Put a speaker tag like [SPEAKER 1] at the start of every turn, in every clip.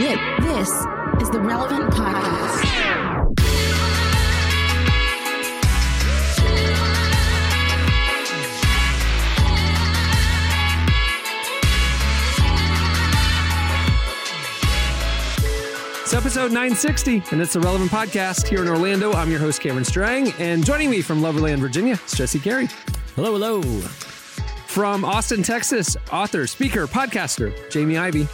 [SPEAKER 1] This is the Relevant Podcast.
[SPEAKER 2] It's episode 960, and it's the Relevant Podcast here in Orlando. I'm your host, Cameron Strang, and joining me from Loverland, Virginia, is Jesse Carey.
[SPEAKER 3] Hello, hello.
[SPEAKER 2] From Austin, Texas, author, speaker, podcaster, Jamie Ivey.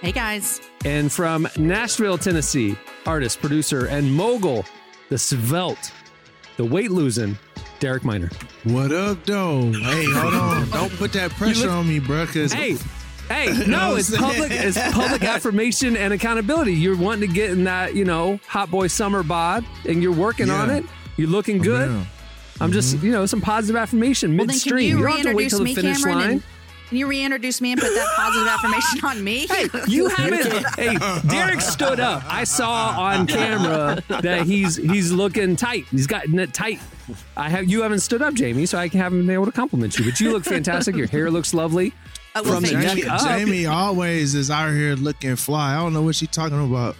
[SPEAKER 4] Hey guys.
[SPEAKER 2] And from Nashville, Tennessee, artist, producer, and mogul, the svelte, the weight losing, Derek Minor.
[SPEAKER 5] What up, though? Hey, hold on. Don't put that pressure
[SPEAKER 2] look-
[SPEAKER 5] on me, bro. Cause
[SPEAKER 2] Hey, hey, no, it's public, it's public affirmation and accountability. You're wanting to get in that, you know, hot boy summer bod, and you're working on it. You're looking good.
[SPEAKER 5] man.
[SPEAKER 2] I'm just, mm-hmm. you know, some positive affirmation
[SPEAKER 4] Well, then can
[SPEAKER 2] midstream.
[SPEAKER 4] you
[SPEAKER 2] don't have to wait till the
[SPEAKER 4] me,
[SPEAKER 2] finish
[SPEAKER 4] Cameron?
[SPEAKER 2] line.
[SPEAKER 4] And can you reintroduce me and put that positive affirmation on me?
[SPEAKER 2] Hey, you haven't. hey, Derek stood up. I saw on camera that he's he's looking tight. He's gotten it tight. I have you haven't stood up, Jamie, so I haven't been able to compliment you. But you look fantastic. Your hair looks lovely.
[SPEAKER 4] Oh, well,
[SPEAKER 2] from the
[SPEAKER 4] thank
[SPEAKER 2] neck.
[SPEAKER 5] Jamie,
[SPEAKER 2] up.
[SPEAKER 5] Jamie always is out here looking fly. I don't know what she's talking about.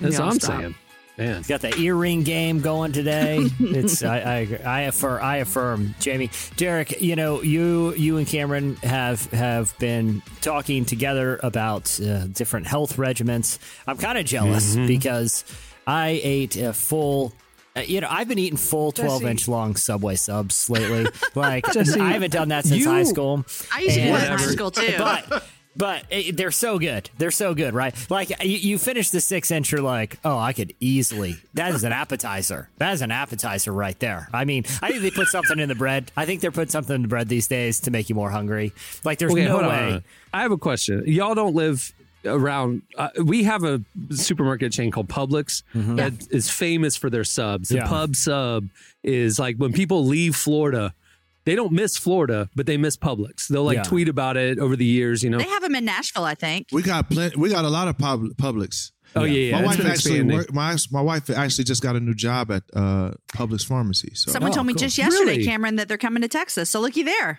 [SPEAKER 2] That's
[SPEAKER 4] No,
[SPEAKER 2] what I'm
[SPEAKER 4] stop.
[SPEAKER 2] saying. Man,
[SPEAKER 3] Got the earring game going today. It's I I, I affirm I affirm Jamie Derek. You know you you and Cameron have have been talking together about uh, different health regimens. I'm kind of jealous because I ate a full. uh, You know, I've been eating full 12 inch long Subway subs lately. Like,
[SPEAKER 2] Jesse,
[SPEAKER 3] I haven't done that since
[SPEAKER 2] you-
[SPEAKER 3] high school.
[SPEAKER 4] I used to do that in high school too.
[SPEAKER 3] but but it, they're so good. They're so good, right? Like you, you finish the six inch, you're like, oh, I could easily. That is an appetizer. That is an appetizer right there. I mean, I think they put something in the bread. I think they're putting something in the bread these days to make you more hungry. Like there's
[SPEAKER 2] okay,
[SPEAKER 3] no way.
[SPEAKER 2] on. I have a question. Y'all don't live around. Uh, we have a supermarket chain called Publix that is famous for their subs. The
[SPEAKER 3] Yeah.
[SPEAKER 2] pub sub is like when people leave Florida. They don't miss Florida, but they miss Publix. They'll like
[SPEAKER 3] Yeah.
[SPEAKER 2] tweet about it over the years, you know.
[SPEAKER 4] they have them in Nashville, I think.
[SPEAKER 5] We got plenty, we got a lot of pub, Publix.
[SPEAKER 2] Oh yeah, yeah.
[SPEAKER 5] my
[SPEAKER 2] it's
[SPEAKER 5] wife actually
[SPEAKER 2] expanding.
[SPEAKER 5] work, my my wife actually just got a new job at uh, Publix Pharmacy. So
[SPEAKER 4] Someone
[SPEAKER 3] Oh,
[SPEAKER 4] told me
[SPEAKER 3] cool.
[SPEAKER 4] just yesterday,
[SPEAKER 2] Really?
[SPEAKER 4] Cameron, that they're coming to Texas. So looky there.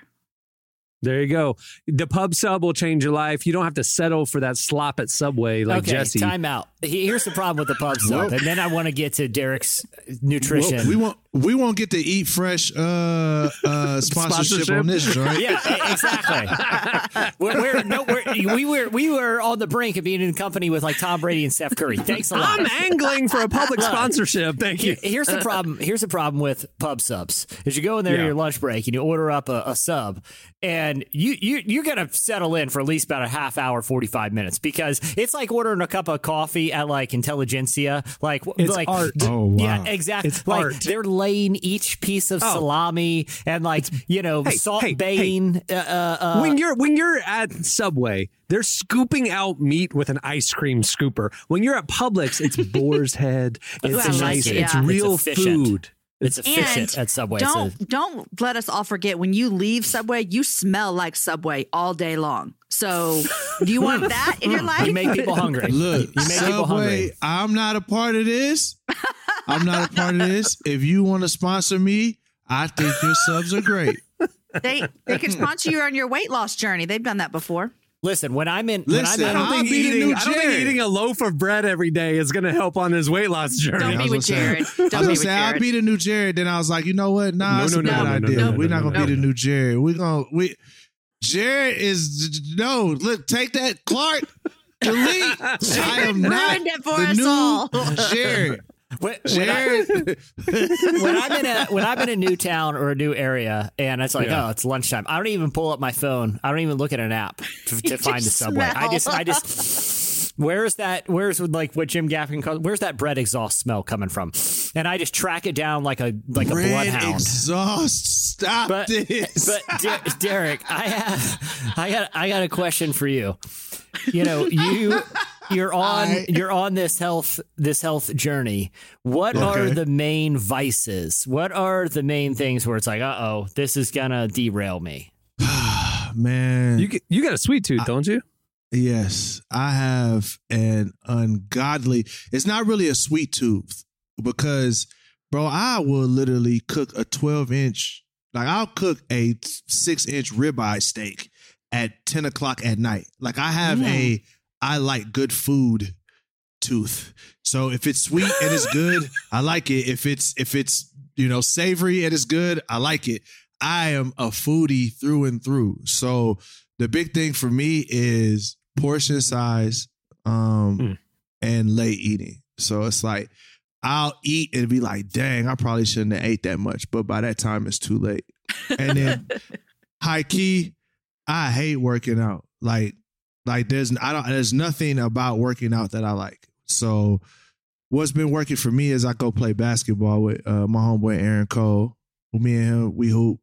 [SPEAKER 2] There you go. The pub sub will change your life. You don't have to settle for that slop at Subway like
[SPEAKER 3] okay,
[SPEAKER 2] Jesse.
[SPEAKER 3] time out. He- Here's the problem with the pub sub, and then I want to get to Derek's nutrition.
[SPEAKER 5] Well, we won't we won't get to eat fresh uh, uh, sponsorship,
[SPEAKER 2] Sponsorship?
[SPEAKER 5] on this joint.
[SPEAKER 3] Yeah, exactly. we're, we're, no, we're, we were we were on the brink of being in company with like Tom Brady and Steph Curry. Thanks a lot.
[SPEAKER 2] I'm angling for a Publix sponsorship. Thank you.
[SPEAKER 3] Here's the problem. Here's the problem with pub subs. Is you go in there
[SPEAKER 2] Yeah.
[SPEAKER 3] your lunch break and you order up a, a sub, and you you you're gonna settle in for at least about a half hour, forty five minutes because it's like ordering a cup of coffee at like Intelligentsia. Like
[SPEAKER 2] It's
[SPEAKER 3] like
[SPEAKER 2] art.
[SPEAKER 5] Oh, wow.
[SPEAKER 3] yeah, exactly.
[SPEAKER 2] It's
[SPEAKER 3] like
[SPEAKER 2] art.
[SPEAKER 3] they're laying each piece of
[SPEAKER 2] Oh.
[SPEAKER 3] salami and like you know
[SPEAKER 2] Hey,
[SPEAKER 3] salt
[SPEAKER 2] hey,
[SPEAKER 3] baying. Uh, uh, uh,
[SPEAKER 2] when you're when you're at Subway, they're scooping out meat with an ice cream scooper. When you're at Publix, it's boar's head. It's
[SPEAKER 4] Efficient,
[SPEAKER 2] nice.
[SPEAKER 4] yeah.
[SPEAKER 2] It's
[SPEAKER 4] It's
[SPEAKER 2] real
[SPEAKER 3] efficient.
[SPEAKER 2] food.
[SPEAKER 3] it's efficient
[SPEAKER 4] And
[SPEAKER 3] at Subway.
[SPEAKER 4] Don't don't let us all forget when you leave Subway, you smell like Subway all day long. So do you want that in your life?
[SPEAKER 3] you make people hungry.
[SPEAKER 5] Look,
[SPEAKER 3] you make people hungry.
[SPEAKER 5] Subway, I'm not a part of this. I'm not a part of this. If you want to sponsor me, I think your subs are great.
[SPEAKER 4] they they can sponsor you on your weight loss journey. They've done that before.
[SPEAKER 3] Listen, when I'm in,
[SPEAKER 5] Listen,
[SPEAKER 3] when I'm in,
[SPEAKER 5] I'll be the
[SPEAKER 2] eating, I don't think eating a loaf of bread every day is going to help on his weight loss journey.
[SPEAKER 4] Don't
[SPEAKER 5] I
[SPEAKER 4] be with Jared. Don't
[SPEAKER 5] was
[SPEAKER 4] be
[SPEAKER 5] gonna
[SPEAKER 4] with
[SPEAKER 5] say I'll
[SPEAKER 4] Jared.
[SPEAKER 5] be the new Jared. Then I was like, you know what? Nah,
[SPEAKER 2] No,
[SPEAKER 5] it's
[SPEAKER 2] no,
[SPEAKER 5] a
[SPEAKER 2] no,
[SPEAKER 5] bad
[SPEAKER 2] no, no,
[SPEAKER 5] idea.
[SPEAKER 2] no, no,
[SPEAKER 5] We're
[SPEAKER 2] no,
[SPEAKER 5] not gonna
[SPEAKER 2] no.
[SPEAKER 5] be the new Jared. We're gonna we. Jared is no. Look, take that, Clark. Delete. I am not
[SPEAKER 4] Ruined it for
[SPEAKER 5] the
[SPEAKER 4] us
[SPEAKER 5] new
[SPEAKER 4] all.
[SPEAKER 5] Jared.
[SPEAKER 3] when, when I, when I'm in a when I'm in a new town or a new area, and it's like,
[SPEAKER 2] Yeah.
[SPEAKER 3] oh, it's lunchtime. I don't even pull up my phone. I don't even look at an app to, to find the
[SPEAKER 4] just
[SPEAKER 3] subway. I just, I just. Where's that? Where's like what Jim Gaffigan calls? Where's that bread exhaust smell coming from? And I just track it down like a like a bloodhound.
[SPEAKER 5] exhaust. Stop
[SPEAKER 3] But
[SPEAKER 5] this.
[SPEAKER 3] but Der- Derek, I have I got I got a question for you. You know, you you're on
[SPEAKER 5] I-
[SPEAKER 3] you're on this health this health journey. What are the main vices? What are the main things where it's like, uh oh, this is gonna derail me?
[SPEAKER 5] Man,
[SPEAKER 2] You get, you got a sweet tooth, don't you?
[SPEAKER 5] Yes, I have an ungodly. It's not really a sweet tooth because, bro, I will literally cook a 12 inch, like I'll cook a six inch ribeye steak at 10 o'clock at night. Like I have a, I like good food tooth. So if it's sweet and it's good, I like it. If it's if it's you know savory and it's good, I like it. I am a foodie through and through. So the big thing for me is portion size um
[SPEAKER 2] Mm.
[SPEAKER 5] and late eating. So it's like I'll eat and be like, dang, I probably shouldn't have ate that much. But by that time it's too late. And then high key, I hate working out. Like, like there's I don't there's nothing about working out that I like. So what's been working for me is I go play basketball with uh, my homeboy Aaron Cole. Me and him, we hoop.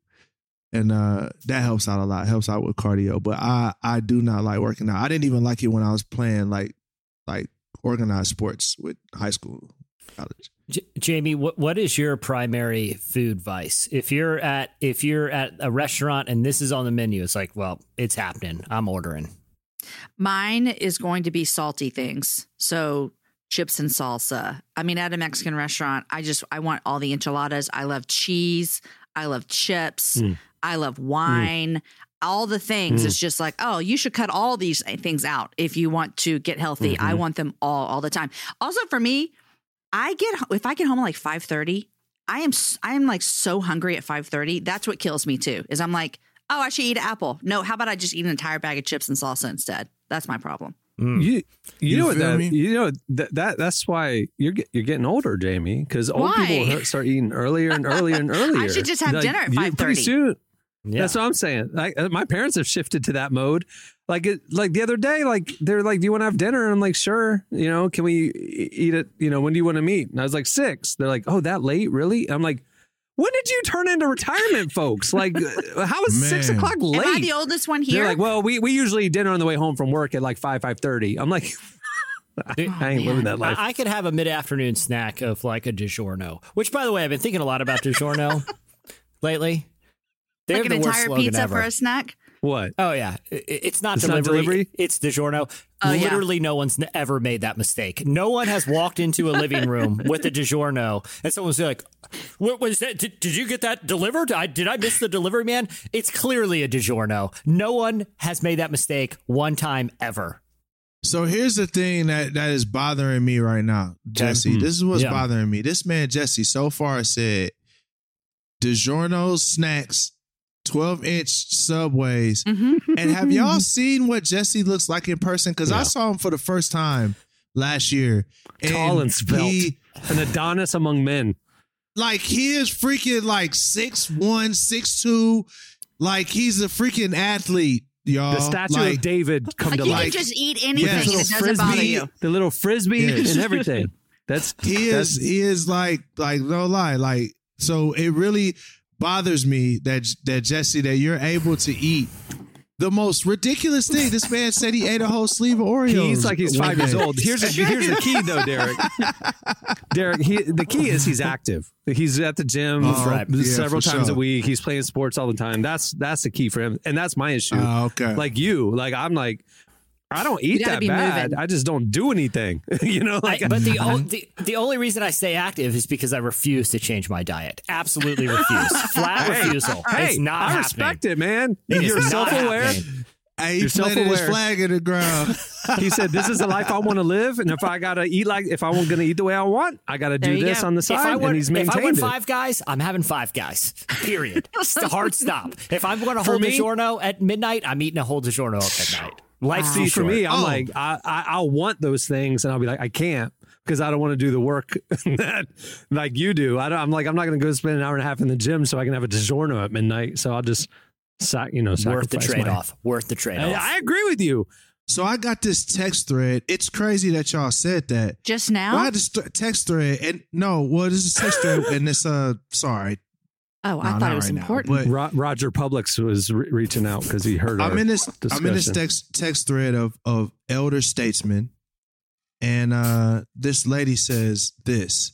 [SPEAKER 5] And uh, that helps out a lot. Helps out with cardio. But I I do not like working out. I didn't even like it when I was playing like like organized sports with high school, college.
[SPEAKER 3] J- Jamie, what what is your primary food vice? If you're at if you're at a restaurant and this is on the menu, it's like, well, it's happening. I'm ordering.
[SPEAKER 4] Mine is going to be salty things. So chips and salsa. I mean, at a Mexican restaurant, I just I want all the enchiladas. I love cheese. I love chips.
[SPEAKER 2] Mm.
[SPEAKER 4] I love wine. All the things.
[SPEAKER 2] Mm.
[SPEAKER 4] It's just like, oh, you should cut all these things out if you want to get healthy. I
[SPEAKER 2] Mhm.
[SPEAKER 4] want them all all the time. Also, for me, I get if I get home at like five thirty, I am I am like so hungry at five thirty. That's what kills me too. Is I'm like, oh, I should eat an apple. No, how about I just eat an entire bag of chips and salsa instead? That's my problem.
[SPEAKER 3] Mm.
[SPEAKER 2] You, you,
[SPEAKER 5] You
[SPEAKER 2] know what that
[SPEAKER 5] me?
[SPEAKER 2] you know that, that that's why you're you're getting older, Jamie. Because old
[SPEAKER 4] Why?
[SPEAKER 2] people start eating earlier and earlier and earlier.
[SPEAKER 4] I should just have dinner at
[SPEAKER 2] you- pretty
[SPEAKER 4] 5:30.
[SPEAKER 2] soon.
[SPEAKER 3] Yeah.
[SPEAKER 2] That's what I'm saying. Like uh, my parents have shifted to that mode. Like it, like the other day, like they're like, "Do you want to have dinner?" And I'm like, "Sure." You know, can we eat it? You know, when do you want to meet? And I was like, six. They're like, "Oh, that late? Really?" I'm like, "When did you turn into retirement, folks? Like, how is six o'clock late?"
[SPEAKER 4] Am I the oldest one
[SPEAKER 2] They're
[SPEAKER 4] here?
[SPEAKER 2] like, "Well, we we usually eat dinner on the way home from work at like five five thirty. I'm like,
[SPEAKER 3] Dude,
[SPEAKER 2] I ain't living that life.
[SPEAKER 3] I, I could have a mid afternoon snack of like a DiGiorno, which, by the way, I've been thinking a lot about DiGiorno lately. They
[SPEAKER 4] like an
[SPEAKER 3] the
[SPEAKER 4] entire pizza
[SPEAKER 3] ever.
[SPEAKER 4] for a snack?
[SPEAKER 2] What?
[SPEAKER 3] Oh yeah, I- I- it's not
[SPEAKER 2] It's not
[SPEAKER 3] delivery.
[SPEAKER 2] delivery?
[SPEAKER 3] It's DiGiorno.
[SPEAKER 4] Yeah.
[SPEAKER 3] Literally, no one's ever made that mistake. No one has walked into a living room with a DiGiorno and someone's like, "What was that? Did, did you get that delivered? I did I miss the delivery man?" It's clearly a DiGiorno. No one has made that mistake one time ever.
[SPEAKER 5] So here's the thing that that is bothering me right now, Jesse.
[SPEAKER 2] Hmm.
[SPEAKER 5] This is what's
[SPEAKER 3] Yeah.
[SPEAKER 5] bothering me. This man Jesse so far said DiGiorno's snacks, 12 inch subways.
[SPEAKER 4] Mm-hmm.
[SPEAKER 5] And have y'all seen what Jesse looks like in person? Because I saw him for the first time last year.
[SPEAKER 2] Tall and svelte,
[SPEAKER 5] he-
[SPEAKER 2] an Adonis among men.
[SPEAKER 5] like he is freaking like six one, six two. Like he's a freaking athlete, y'all.
[SPEAKER 2] The statue
[SPEAKER 5] like,
[SPEAKER 2] of David come
[SPEAKER 4] Like
[SPEAKER 2] to
[SPEAKER 4] you
[SPEAKER 2] life.
[SPEAKER 4] can just eat anything
[SPEAKER 5] Yes.
[SPEAKER 4] and it doesn't bother
[SPEAKER 2] frisbee,
[SPEAKER 4] you.
[SPEAKER 2] the little frisbee,
[SPEAKER 5] Yes.
[SPEAKER 2] and everything. That's
[SPEAKER 5] he is he is like like no lie like so it really bothers me that that Jesse that you're able to eat the most ridiculous thing. This man said he ate a whole sleeve of Oreos.
[SPEAKER 2] He's like he's five years old. Here's the, here's the key though, Derek. Derek, he, the key is he's active. He's at the gym
[SPEAKER 5] Oh, right.
[SPEAKER 2] Several times
[SPEAKER 5] sure.
[SPEAKER 2] a week. He's playing sports all the time. That's that's the key for him, and that's my issue.
[SPEAKER 5] Oh, okay.
[SPEAKER 2] like you, like I'm like I don't eat that bad.
[SPEAKER 4] moving.
[SPEAKER 2] I just don't do anything. you know, like
[SPEAKER 3] I, but the, o- the the only reason I stay active is because I refuse to change my diet. Absolutely refuse. Flat
[SPEAKER 2] Hey,
[SPEAKER 3] refusal.
[SPEAKER 2] hey,
[SPEAKER 3] it's not
[SPEAKER 2] I
[SPEAKER 3] happening.
[SPEAKER 2] respect it, man.
[SPEAKER 3] It is
[SPEAKER 2] You're
[SPEAKER 3] not
[SPEAKER 2] self-aware.
[SPEAKER 3] happening.
[SPEAKER 5] he
[SPEAKER 2] you're
[SPEAKER 5] planted his
[SPEAKER 2] self-aware.
[SPEAKER 5] flag in the ground.
[SPEAKER 2] He said, "This is the life I want to live, and if I gotta eat like, if I'm gonna eat the way I want, I gotta do this
[SPEAKER 4] go.
[SPEAKER 2] on the
[SPEAKER 3] If I,
[SPEAKER 2] side."
[SPEAKER 3] win,
[SPEAKER 2] and he's maintained.
[SPEAKER 3] if I
[SPEAKER 2] maintained
[SPEAKER 3] win
[SPEAKER 2] it.
[SPEAKER 3] five guys, I'm having five guys. Period. it's a hard stop. If I'm going to hold
[SPEAKER 2] me-
[SPEAKER 3] DiGiorno at midnight, I'm eating a whole DiGiorno at midnight. Life's
[SPEAKER 2] See,
[SPEAKER 3] too
[SPEAKER 2] for me, I'm
[SPEAKER 5] Oh.
[SPEAKER 2] like, I, I, I'll want those things, and I'll be like, I can't because I don't want to do the work that like you do. I don't, I'm like, I'm not going to go spend an hour and a half in the gym so I can have a DiGiorno at midnight. So I'll just, sac, you know,
[SPEAKER 3] worth the
[SPEAKER 2] sacrifice my-
[SPEAKER 3] trade off. Worth the trade off.
[SPEAKER 2] I agree with you.
[SPEAKER 5] so I got this text thread. It's crazy that y'all said that.
[SPEAKER 4] Just
[SPEAKER 5] Well, I
[SPEAKER 4] now?
[SPEAKER 5] had this th- text thread, and no, well, this is a text thread, and it's uh, sorry,
[SPEAKER 4] Oh, I
[SPEAKER 5] No,
[SPEAKER 4] thought it was
[SPEAKER 5] right now,
[SPEAKER 4] important.
[SPEAKER 5] but-
[SPEAKER 2] Ro- Roger Publix was re- reaching out because he heard.
[SPEAKER 5] I'm
[SPEAKER 2] our
[SPEAKER 5] in this. I'm in this text text thread of of elder statesmen, and uh, this lady says this.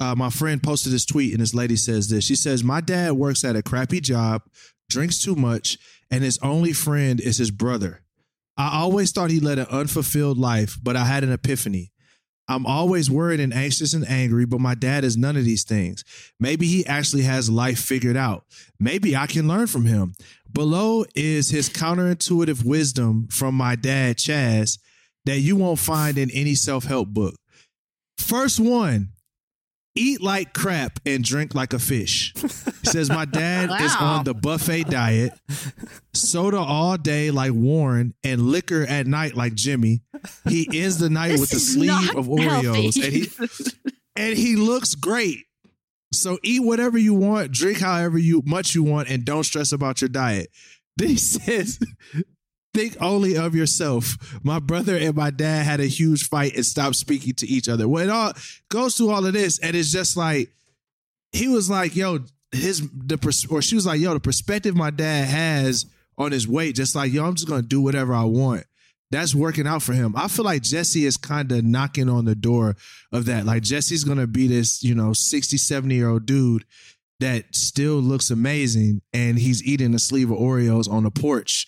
[SPEAKER 5] Uh, my friend posted this tweet, and this lady says this. She says, "My dad works at a crappy job, drinks too much, and his only friend is his brother. I always thought he led an unfulfilled life, but I had an epiphany." I'm always worried and anxious and angry, but my dad is none of these things. Maybe he actually has life figured out. Maybe I can learn from him. Below is his counterintuitive wisdom from my dad, Chaz. that you won't find in any self help book. First one, eat like crap and drink like a fish. He says, My dad is on the buffet diet, soda all day like Warren, and liquor at night like Jimmy. He ends the night with a sleeve of Oreos,
[SPEAKER 4] healthy.
[SPEAKER 5] and he and he looks great. So eat whatever you want, drink however you much you want, and don't stress about your diet. Then he says, think only of yourself. My brother and my dad had a huge fight and stopped speaking to each other. Well, it all goes through all of this, and it's just like he was like, yo, his the pers- or she was like, yo, the perspective my dad has on his weight, just like, yo, I'm just gonna do whatever I want. That's working out for him. I feel like Jesse is kind of knocking on the door of that. Like Jesse's gonna be this, you know, 60, 70 year old dude that still looks amazing and he's eating a sleeve of Oreos on the porch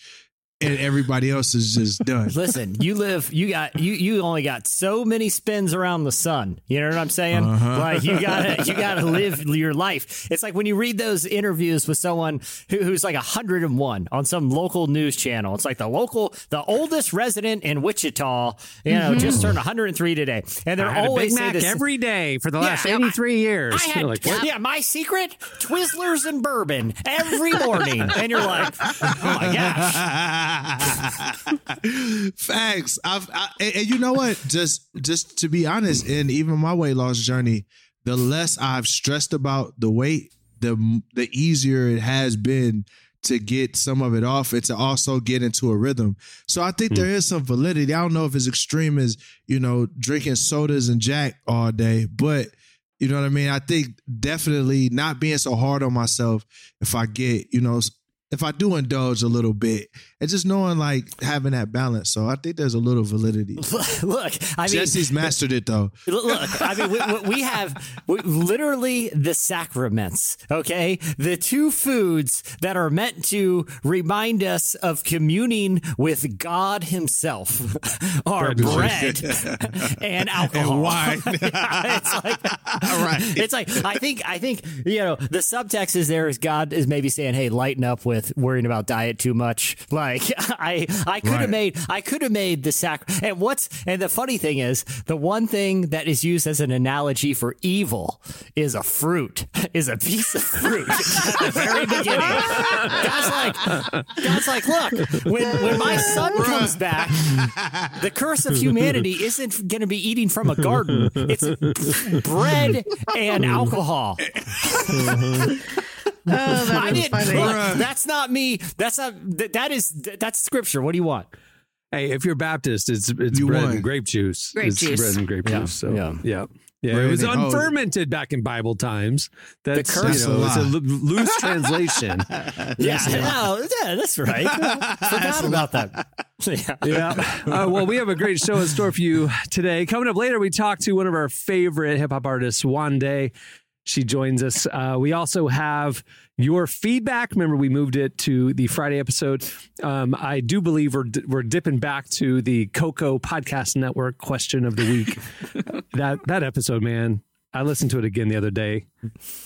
[SPEAKER 5] and everybody else is just done.
[SPEAKER 3] Listen, you live. You got you. You only got so many spins around the sun. You know what I'm saying?
[SPEAKER 5] Uh-huh.
[SPEAKER 3] Like you gotta you gotta live your life. It's like when you read those interviews with someone who, who's like 101 on some local news channel. It's like the local, the oldest resident in Wichita. You know, just turned 103 today, and they're
[SPEAKER 2] I had a
[SPEAKER 3] always
[SPEAKER 2] Big Mac
[SPEAKER 3] this
[SPEAKER 2] every day for the
[SPEAKER 3] Yeah,
[SPEAKER 2] last
[SPEAKER 3] I-
[SPEAKER 2] 83 years.
[SPEAKER 3] I had,
[SPEAKER 2] like, what?
[SPEAKER 3] yeah, my secret: Twizzlers and bourbon every morning, and you're like, oh my gosh.
[SPEAKER 5] Facts. I've, I, and, you know what? Just just to be honest, in even my weight loss journey, the less I've stressed about the weight, the the easier it has been to get some of it off and to also get into a rhythm. So I think there hmm. is some validity. I don't know if it's extreme as, you know, drinking sodas and Jack all day, but you know what I mean? I think definitely not being so hard on myself if I get, you know, if I do indulge a little bit and just knowing like having that balance. So I think there's a little validity.
[SPEAKER 3] Look, I mean,
[SPEAKER 5] Jesse's mastered it though.
[SPEAKER 3] Look, I mean, we, we- we have we, literally the sacraments, okay? The two foods that are meant to remind us of communing with God Himself are
[SPEAKER 2] Bread
[SPEAKER 3] bread and alcohol.
[SPEAKER 5] And wine.
[SPEAKER 3] it's like,
[SPEAKER 5] right.
[SPEAKER 3] it's like I think I think you know the subtext is there is God is maybe saying, "Hey, lighten up with worrying about diet too much." Like I I could have
[SPEAKER 5] Right.
[SPEAKER 3] made I could have made the sac. And what's and the funny thing is the one thing that is used as an analogy for evil is a fruit is a piece of fruit at the very beginning. God's like God's like, look, when when my son comes back, the curse of humanity isn't going to be eating from a garden. It's bread and alcohol. Mm-hmm. I didn't. Look, that's not me. That's not. That, that is. That's scripture. What do you want?
[SPEAKER 2] Hey, if you're Baptist, it's it's
[SPEAKER 5] You
[SPEAKER 2] bread
[SPEAKER 5] won.
[SPEAKER 2] and grape juice.
[SPEAKER 4] Grape
[SPEAKER 2] it's
[SPEAKER 4] juice.
[SPEAKER 2] bread and grape
[SPEAKER 3] Yeah,
[SPEAKER 2] juice. So
[SPEAKER 3] yeah.
[SPEAKER 2] yeah. yeah.
[SPEAKER 5] Bread
[SPEAKER 2] it was
[SPEAKER 5] and- oh.
[SPEAKER 2] unfermented back in Bible times. That's
[SPEAKER 3] curse-
[SPEAKER 2] you know,
[SPEAKER 5] a
[SPEAKER 2] it's a loose translation.
[SPEAKER 3] Yeah, no, yeah, that's right. Forgot about that. Yeah.
[SPEAKER 2] yeah. Uh, well, we have a great show in store for you today. Coming up later, we talk to one of our favorite hip hop artists, Wande. She joins us. Uh, we also have your feedback. Remember, we moved it to the Friday episode. Um, I do believe we're we're dipping back to the Coco Podcast Network question of the week. that that episode, man. I listened to it again the other day.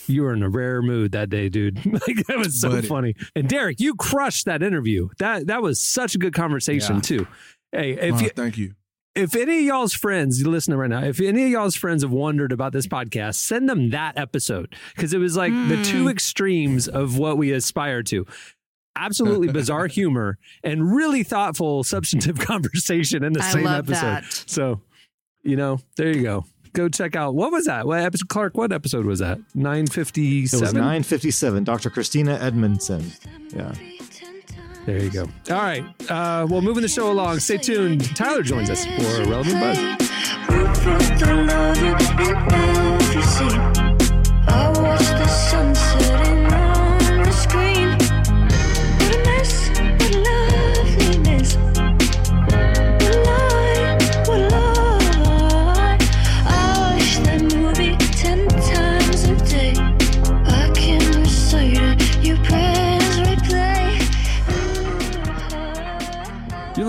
[SPEAKER 2] You were in a rare mood that day, dude. like that was so
[SPEAKER 5] Buddy.
[SPEAKER 2] funny. And Derek, you crushed that interview. That that was such a good conversation
[SPEAKER 3] Yeah.
[SPEAKER 2] too. Hey, if
[SPEAKER 5] Oh,
[SPEAKER 2] you,
[SPEAKER 5] thank you.
[SPEAKER 2] If any of y'all's friends, you listening right now, if any of y'all's friends have wondered about this podcast, send them that episode because it was like the hmm. two extremes of what we aspire to. Absolutely bizarre humor and really thoughtful, substantive conversation in the
[SPEAKER 4] I
[SPEAKER 2] same episode.
[SPEAKER 4] that.
[SPEAKER 2] So, you know, there you go. Go check out what was that? What episode? Clark, what episode was that? Nine fifty
[SPEAKER 6] It was
[SPEAKER 2] seven.
[SPEAKER 6] 957. Dr. Christina Edmondson. Yeah.
[SPEAKER 2] There you go. All right. Uh, well, moving the show along. Stay tuned. Tyler joins us for Relevant Buzz.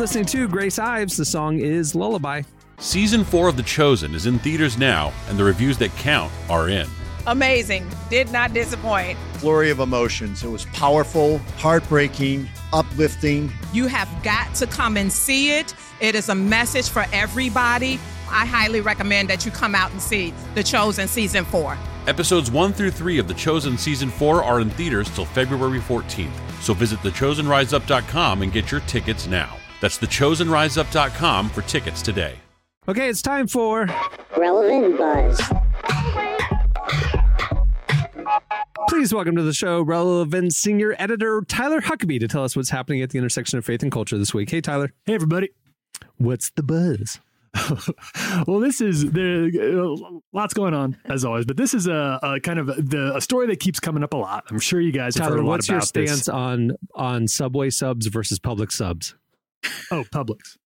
[SPEAKER 2] Listening to Grace Ives. The song is Lullaby.
[SPEAKER 7] Season 4 of The Chosen is in theaters now, and the reviews that count are in.
[SPEAKER 8] Amazing. Did not disappoint.
[SPEAKER 9] flurry of emotions. It was powerful, heartbreaking,
[SPEAKER 8] uplifting.
[SPEAKER 9] You have got to come and see it. It is a message for everybody. I highly recommend that you come out and see The Chosen Season 4.
[SPEAKER 7] Episodes 1 through 3 of The Chosen Season 4 are in theaters till February 14th, so visit thechosenriseup.com and get your tickets now. That's thechosenriseup.com for tickets today.
[SPEAKER 2] Okay, it's time for
[SPEAKER 10] Relevant Buzz.
[SPEAKER 2] Please welcome to the show, relevant senior editor Tyler Huckabee to tell us what's happening at the intersection of faith and culture this week. Hey, Tyler.
[SPEAKER 11] Hey, everybody.
[SPEAKER 2] What's the buzz?
[SPEAKER 11] well, this is there. Uh, lots going on as always, but this is a, a kind of the a story that keeps coming up a lot. I'm sure you guys have
[SPEAKER 2] Tyler,
[SPEAKER 11] heard a lot
[SPEAKER 2] what's your stance
[SPEAKER 11] this.
[SPEAKER 2] on on Subway subs versus Publix subs?
[SPEAKER 11] Oh, Publix.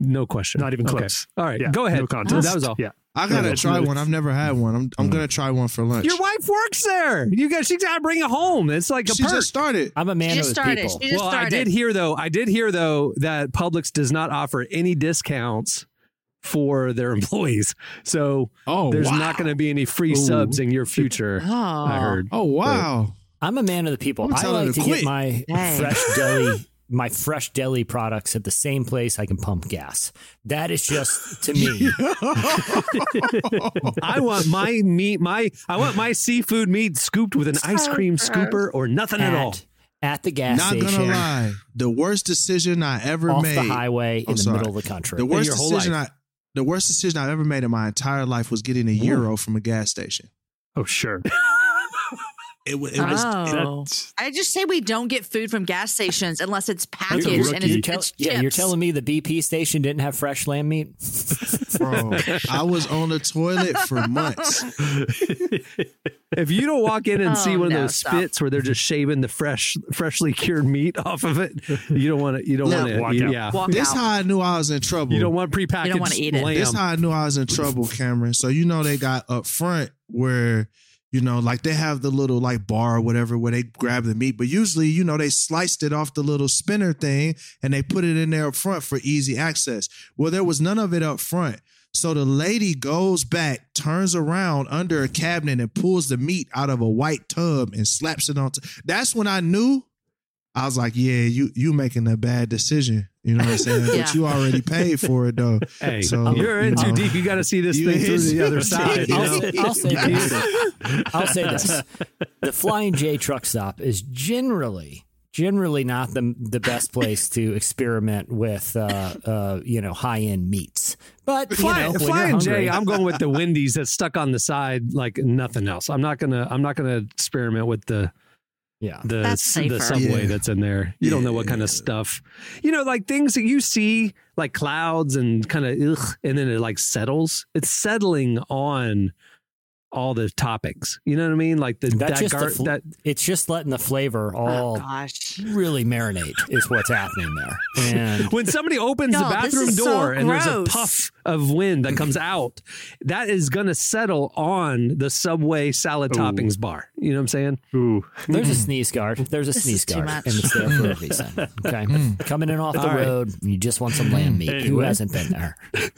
[SPEAKER 2] No question.
[SPEAKER 11] Not even
[SPEAKER 2] Okay.
[SPEAKER 11] close.
[SPEAKER 2] All right,
[SPEAKER 11] Yeah,
[SPEAKER 2] go ahead.
[SPEAKER 11] No contest.
[SPEAKER 2] That was all.
[SPEAKER 11] Yeah.
[SPEAKER 5] I gotta
[SPEAKER 11] Yeah,
[SPEAKER 5] try one. I've never had one. I'm I'm gonna try one for lunch.
[SPEAKER 2] Your wife works there. You guys, she got to bring it home. It's like a
[SPEAKER 5] she
[SPEAKER 2] perk.
[SPEAKER 5] just started.
[SPEAKER 3] I'm a man
[SPEAKER 4] She
[SPEAKER 3] of
[SPEAKER 4] just
[SPEAKER 3] the
[SPEAKER 4] started.
[SPEAKER 3] people.
[SPEAKER 4] She just
[SPEAKER 2] well, I did hear though. I did hear though that Publix does not offer any discounts for their employees. So
[SPEAKER 5] Oh,
[SPEAKER 2] there's
[SPEAKER 5] wow.
[SPEAKER 2] not going to be any free subs in your future.
[SPEAKER 4] Oh.
[SPEAKER 2] I heard.
[SPEAKER 5] Oh wow.
[SPEAKER 3] I'm a man of the people.
[SPEAKER 5] I'm
[SPEAKER 3] I
[SPEAKER 5] telling
[SPEAKER 3] like to
[SPEAKER 5] to
[SPEAKER 3] get my fresh deli, my fresh deli products at the same place I can pump gas. That is just to me.
[SPEAKER 2] I want my meat, my I want my seafood meat scooped with an ice cream scooper or nothing at, all.
[SPEAKER 3] at, at the gas
[SPEAKER 5] Not
[SPEAKER 3] station, Not
[SPEAKER 5] gonna lie. The worst decision I ever
[SPEAKER 3] off
[SPEAKER 5] made.
[SPEAKER 3] the highway in
[SPEAKER 5] I'm
[SPEAKER 3] the
[SPEAKER 5] sorry.
[SPEAKER 3] middle of the country.
[SPEAKER 5] The worst
[SPEAKER 2] your whole
[SPEAKER 5] decision
[SPEAKER 2] life.
[SPEAKER 5] I the worst decision I've ever made in my entire life was getting a gyro from a gas station.
[SPEAKER 11] Oh, sure.
[SPEAKER 5] It, wa- it was
[SPEAKER 4] Oh.
[SPEAKER 11] That's-
[SPEAKER 4] I just say we don't get food from gas stations unless it's packaged and
[SPEAKER 11] rookie.
[SPEAKER 4] it's,
[SPEAKER 3] You're tell-
[SPEAKER 4] it's
[SPEAKER 3] yeah, you're telling me the BP station didn't have fresh lamb meat?
[SPEAKER 5] bro. I was on the toilet for months.
[SPEAKER 2] If you don't walk in and
[SPEAKER 4] Oh,
[SPEAKER 2] see one
[SPEAKER 4] no,
[SPEAKER 2] of those
[SPEAKER 4] stop.
[SPEAKER 2] spits where they're just shaving the fresh, freshly cured meat off of it, you don't want to. You don't
[SPEAKER 4] No.
[SPEAKER 2] want
[SPEAKER 11] Walk
[SPEAKER 2] to.
[SPEAKER 11] out.
[SPEAKER 2] Yeah,
[SPEAKER 4] Walk
[SPEAKER 5] This
[SPEAKER 4] out.
[SPEAKER 5] how I knew I was in trouble.
[SPEAKER 2] you don't want prepackaged
[SPEAKER 4] You don't wanna eat it.
[SPEAKER 2] lamb.
[SPEAKER 5] This how I knew I was in trouble, Cameron. So you know they got up front where you know like they have the little like bar or whatever where they grab the meat, but usually you know they sliced it off the little spinner thing and they put it in there up front for easy access. Well, there was none of it up front. So the lady goes back, turns around under a cabinet and pulls the meat out of a white tub and slaps it onto. That's when I knew. I was like, "Yeah, you you making a bad decision." You know what I'm saying?
[SPEAKER 4] Yeah.
[SPEAKER 5] But you already paid for it though.
[SPEAKER 2] Hey,
[SPEAKER 5] So,
[SPEAKER 2] you're in too
[SPEAKER 5] know.
[SPEAKER 2] deep. You got to see this
[SPEAKER 5] You
[SPEAKER 2] thing through the other side. You
[SPEAKER 3] I'll, say, I'll say this. I'll say this. The Flying J truck stop is generally generally not the the best place to experiment with uh, uh, you know high end meats. But you
[SPEAKER 2] Fly,
[SPEAKER 3] know,
[SPEAKER 2] Flying
[SPEAKER 3] you're
[SPEAKER 2] J,
[SPEAKER 3] hungry-
[SPEAKER 2] I'm going with the Wendy's that's stuck on the side like nothing else. I'm not gonna. I'm not gonna experiment with the
[SPEAKER 3] yeah.
[SPEAKER 2] the the subway
[SPEAKER 5] Yeah.
[SPEAKER 2] that's in there. You don't know what kind of stuff. You know, like things that you see like clouds and kind of and then it like settles. It's settling on all the toppings. You know what I mean? Like the
[SPEAKER 3] That's
[SPEAKER 2] that,
[SPEAKER 3] just the fl-
[SPEAKER 2] that
[SPEAKER 3] it's just letting the flavor
[SPEAKER 4] Oh
[SPEAKER 3] all
[SPEAKER 4] gosh.
[SPEAKER 3] really marinate is what's happening there. And
[SPEAKER 2] when somebody opens the
[SPEAKER 4] No, this
[SPEAKER 2] bathroom
[SPEAKER 4] is so
[SPEAKER 2] door and there's a puff of wind that comes out, that is going to settle on the Subway salad toppings bar. You know what I'm saying?
[SPEAKER 11] Ooh.
[SPEAKER 3] there's a mm-hmm. sneeze guard. There's a
[SPEAKER 4] This
[SPEAKER 3] sneeze guard,
[SPEAKER 4] much.
[SPEAKER 3] and it's there for a reason. Okay, hmm. coming in off the
[SPEAKER 2] All right.
[SPEAKER 3] road, you just want some lamb meat. Who
[SPEAKER 11] Anyway.
[SPEAKER 3] hasn't been there?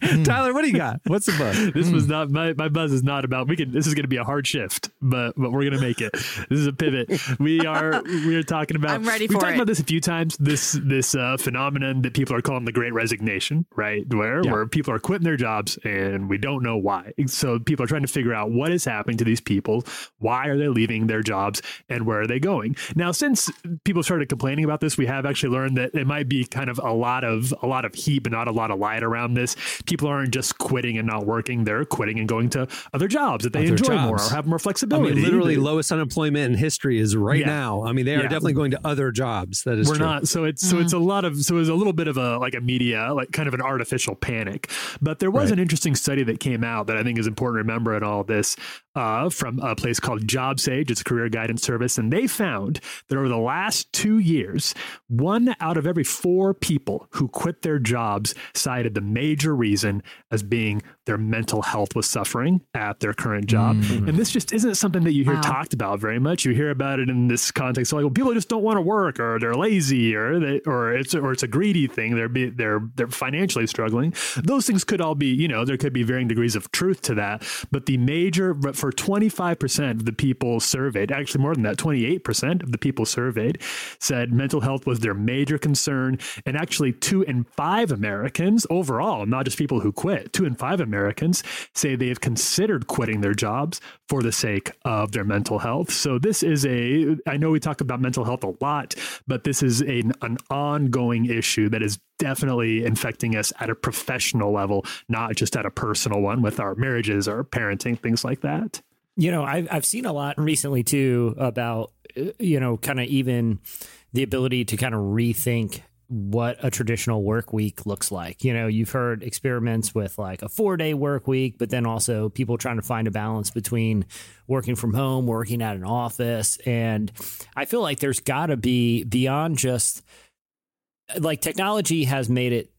[SPEAKER 3] Hmm.
[SPEAKER 2] Tyler, what do you got? What's the buzz?
[SPEAKER 11] This was hmm. not my, my buzz is not about we can this is gonna be a hard shift, but but we're gonna make it. This is a pivot. We are we are talking about
[SPEAKER 4] I'm ready
[SPEAKER 11] we've
[SPEAKER 4] for
[SPEAKER 11] talked
[SPEAKER 4] it.
[SPEAKER 11] about this a few times, this this uh, phenomenon that people are calling the great resignation, right? Where
[SPEAKER 2] Yeah.
[SPEAKER 11] where people are quitting their jobs and we don't know why. So people are trying to figure out what is happening to these people, why are they leaving their jobs and where are they going? Now since people started complaining about this, we have actually learned that it might be kind of a lot of a lot of heat but not a lot of light around this. People aren't just quitting and not working, they're quitting and going to other jobs that they
[SPEAKER 2] Other
[SPEAKER 11] enjoy more or have more
[SPEAKER 2] I
[SPEAKER 11] flexibility.
[SPEAKER 2] mean, literally
[SPEAKER 11] They-
[SPEAKER 2] lowest unemployment in history is right
[SPEAKER 11] Yeah.
[SPEAKER 2] now. I mean, they are
[SPEAKER 11] Yeah.
[SPEAKER 2] definitely going to other jobs. That is
[SPEAKER 11] we're
[SPEAKER 2] true.
[SPEAKER 11] not so it's so it's a mm-hmm. lot of so it was a little bit of a like a media like kind of an artificial panic but there was
[SPEAKER 2] Right.
[SPEAKER 11] an interesting study that came out that i think is important to remember in all of this uh, from a place called JobSage. It's a career guidance service. And they found that over the last two years, one out of every four people who quit their jobs cited the major reason as being their mental health was suffering at their current job. And this just isn't something that you hear
[SPEAKER 4] Wow.
[SPEAKER 11] talked about very much. You hear about it in this context, like well, people just don't want to work, or they're lazy, or they, or it's or it's a greedy thing. They're be, they're they're financially struggling. Those things could all be, you know, there could be varying degrees of truth to that. But the major for 25% of the people surveyed, actually more than that, 28% of the people surveyed said mental health was their major concern. And actually, two in five Americans overall, not just people who quit, two in five Americans say they have considered quitting their jobs for the sake of their mental health. So this is a, I know we talk about mental health a lot, but this is a, an ongoing issue that is definitely infecting us at a professional level, not just at a personal one with our marriages or parenting, things like that.
[SPEAKER 3] You know, I've I've seen a lot recently too about you know kind of even the ability to kind of rethink what a traditional work week looks like. You know, you've heard experiments with like a four day work week, but then also people trying to find a balance between working from home, working at an office. And I feel like there's got to be beyond just like technology has made it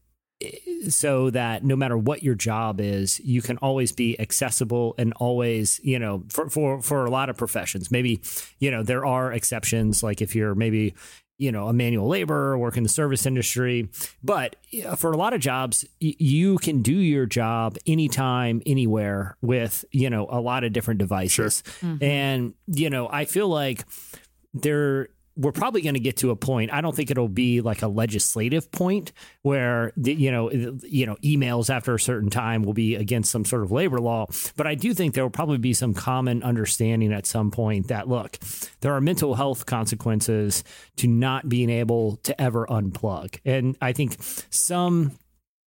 [SPEAKER 3] so that no matter what your job is, you can always be accessible and always, you know, for, for, for a lot of professions, maybe, you know, there are exceptions. Like if you're maybe, you know, a manual laborer, work in the service industry. But for a lot of jobs, you can do your job anytime, anywhere with, you know, a lot of different devices. Mm-hmm. And, you know, I feel like there we're probably going to get to a point. I don't think it'll be like a legislative point where the, you know you know emails after a certain time will be against some sort of labor law. But I do think there will probably be some common understanding at some point that look, there are mental health consequences to not being able to ever unplug, and I think some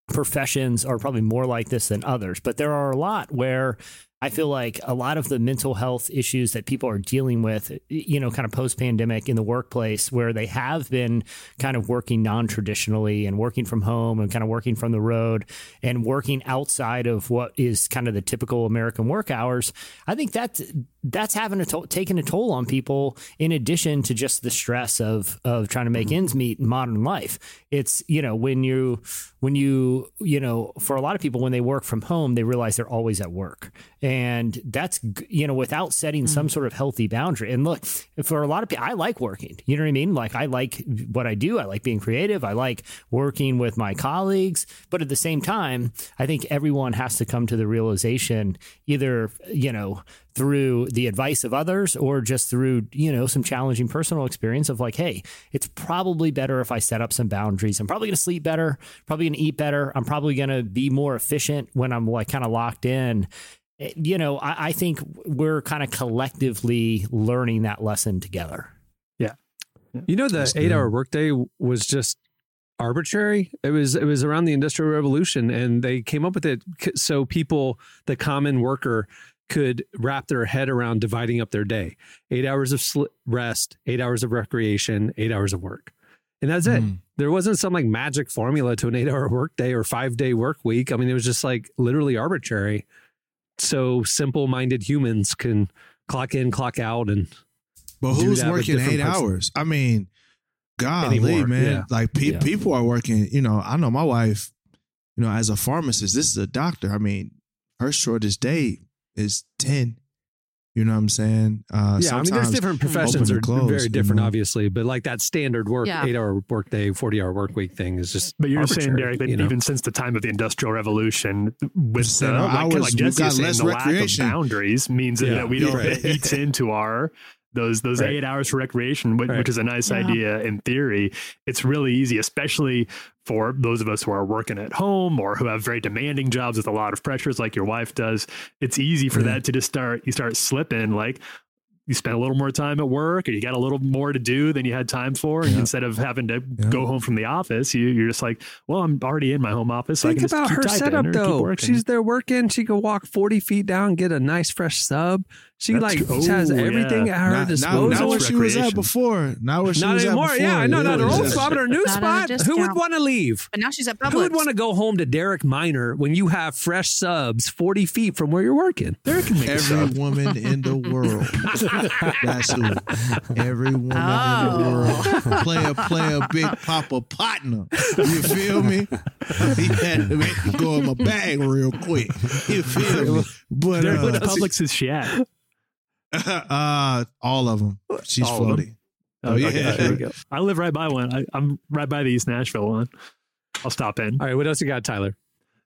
[SPEAKER 3] professions are probably more like this than others, but there are a lot where I feel like a lot of the mental health issues that people are dealing with, you know, kind of post pandemic in the workplace, where they have been kind of working non traditionally and working from home and kind of working from the road and working outside of what is kind of the typical American work hours. I think that's that's having a to- taking a toll on people in addition to just the stress of of trying to make mm-hmm. ends meet in modern life. It's you know when you when you you know for a lot of people when they work from home they realize they're always at work. And that's you know without setting some mm-hmm. sort of healthy boundary. And look for a lot of people i like working. You know what i mean? Like i like what i do. I like being creative. I like working with my colleagues. But at the same time i think everyone has to come to the realization either you know through the advice of others or just through you know some challenging personal experience of like hey it's probably better if i set up some boundaries i'm probably going to sleep better probably going to eat better i'm probably going to be more efficient when i'm like kind of locked in Eh, you know I, I think we're kind of collectively learning that lesson together Yeah.
[SPEAKER 2] You know, the
[SPEAKER 5] That's
[SPEAKER 2] eight hour
[SPEAKER 5] good.
[SPEAKER 2] workday was just arbitrary. It was it was around the Industrial Revolution, and they came up with it so people, the common worker, could wrap their head around dividing up their day: eight hours of sl- rest, eight hours of recreation, eight hours of work, and that's it.
[SPEAKER 5] Mm.
[SPEAKER 2] There wasn't some like magic formula to an eight hour workday or five day work week. I mean, it was just like literally arbitrary. So simple minded humans can clock in, clock out, and
[SPEAKER 5] But who's working eight
[SPEAKER 2] person.
[SPEAKER 5] hours? I mean, golly,
[SPEAKER 2] Anymore,
[SPEAKER 5] man.
[SPEAKER 2] yeah.
[SPEAKER 5] Like pe-
[SPEAKER 3] Yeah.
[SPEAKER 5] people are working. You know, I know my wife. You know, as a pharmacist, this is a doctor. I mean, her shortest day is ten. You know what I'm saying? Uh,
[SPEAKER 2] yeah, I mean, there's different professions are
[SPEAKER 5] and close,
[SPEAKER 2] very
[SPEAKER 5] you
[SPEAKER 2] different,
[SPEAKER 5] know?
[SPEAKER 2] obviously, but like that standard work,
[SPEAKER 4] Yeah.
[SPEAKER 2] eight hour work day, 40 hour work week thing is just.
[SPEAKER 11] But you're saying, Derek, that
[SPEAKER 2] you know?
[SPEAKER 11] even since the time of the Industrial Revolution, with
[SPEAKER 5] Saying
[SPEAKER 11] the,
[SPEAKER 5] our
[SPEAKER 11] like,
[SPEAKER 5] hours,
[SPEAKER 11] like Jesse is saying, the lack of boundaries means
[SPEAKER 2] Yeah,
[SPEAKER 11] that we don't
[SPEAKER 2] right.
[SPEAKER 11] it eats into our those those
[SPEAKER 2] Right.
[SPEAKER 11] eight hours for recreation, which,
[SPEAKER 2] Right.
[SPEAKER 11] which is a nice
[SPEAKER 4] Yeah.
[SPEAKER 11] idea in theory. It's really easy, especially for those of us who are working at home or who have very demanding jobs with a lot of pressures, like your wife does. It's easy for
[SPEAKER 5] Yeah.
[SPEAKER 11] that to just start. You start slipping like you spend a little more time at work or you got a little more to do than you had time for. And
[SPEAKER 5] Yeah.
[SPEAKER 11] instead of having to
[SPEAKER 5] Yeah.
[SPEAKER 11] go home from the office, you, you're just like, well, I'm already in my home office. So I
[SPEAKER 2] Think
[SPEAKER 11] can just
[SPEAKER 2] about
[SPEAKER 11] keep
[SPEAKER 2] her
[SPEAKER 11] typing
[SPEAKER 2] setup
[SPEAKER 11] or keep
[SPEAKER 2] though. She's there working. She could walk 40 feet down, get a nice fresh sub. She
[SPEAKER 11] That's
[SPEAKER 2] like
[SPEAKER 11] true.
[SPEAKER 2] has
[SPEAKER 11] Oh,
[SPEAKER 2] everything
[SPEAKER 11] yeah.
[SPEAKER 2] at her
[SPEAKER 5] Not, not,
[SPEAKER 2] disposal.
[SPEAKER 5] not where
[SPEAKER 11] That's
[SPEAKER 5] she was at before. Not where she
[SPEAKER 2] Not
[SPEAKER 5] was
[SPEAKER 2] anymore.
[SPEAKER 5] at before.
[SPEAKER 2] Yeah, I know. Not her
[SPEAKER 5] It
[SPEAKER 2] old spot, but her new
[SPEAKER 4] Not at a
[SPEAKER 2] spot. Who would want to leave?
[SPEAKER 4] But now she's at Publix.
[SPEAKER 2] Who would want to go home to Derek Minor when you have fresh subs 40 feet from where you're working?
[SPEAKER 11] Derek can make
[SPEAKER 5] Every
[SPEAKER 11] sub.
[SPEAKER 5] woman in the world. That's who. Every woman in
[SPEAKER 4] Oh.
[SPEAKER 5] the world. play Player, player, big papa partner. You feel me? He had to make me go in my bag real quick. You feel me? But
[SPEAKER 11] Derek,
[SPEAKER 5] uh,
[SPEAKER 11] which Publix is she at?
[SPEAKER 5] uh, all of them. She's
[SPEAKER 11] All of 'em?
[SPEAKER 5] floating. Oh,
[SPEAKER 11] Okay,
[SPEAKER 5] yeah.
[SPEAKER 11] there we go. I live right by one. I, I'm right by the East Nashville one. I'll stop in.
[SPEAKER 2] All right, what else you got, Tyler?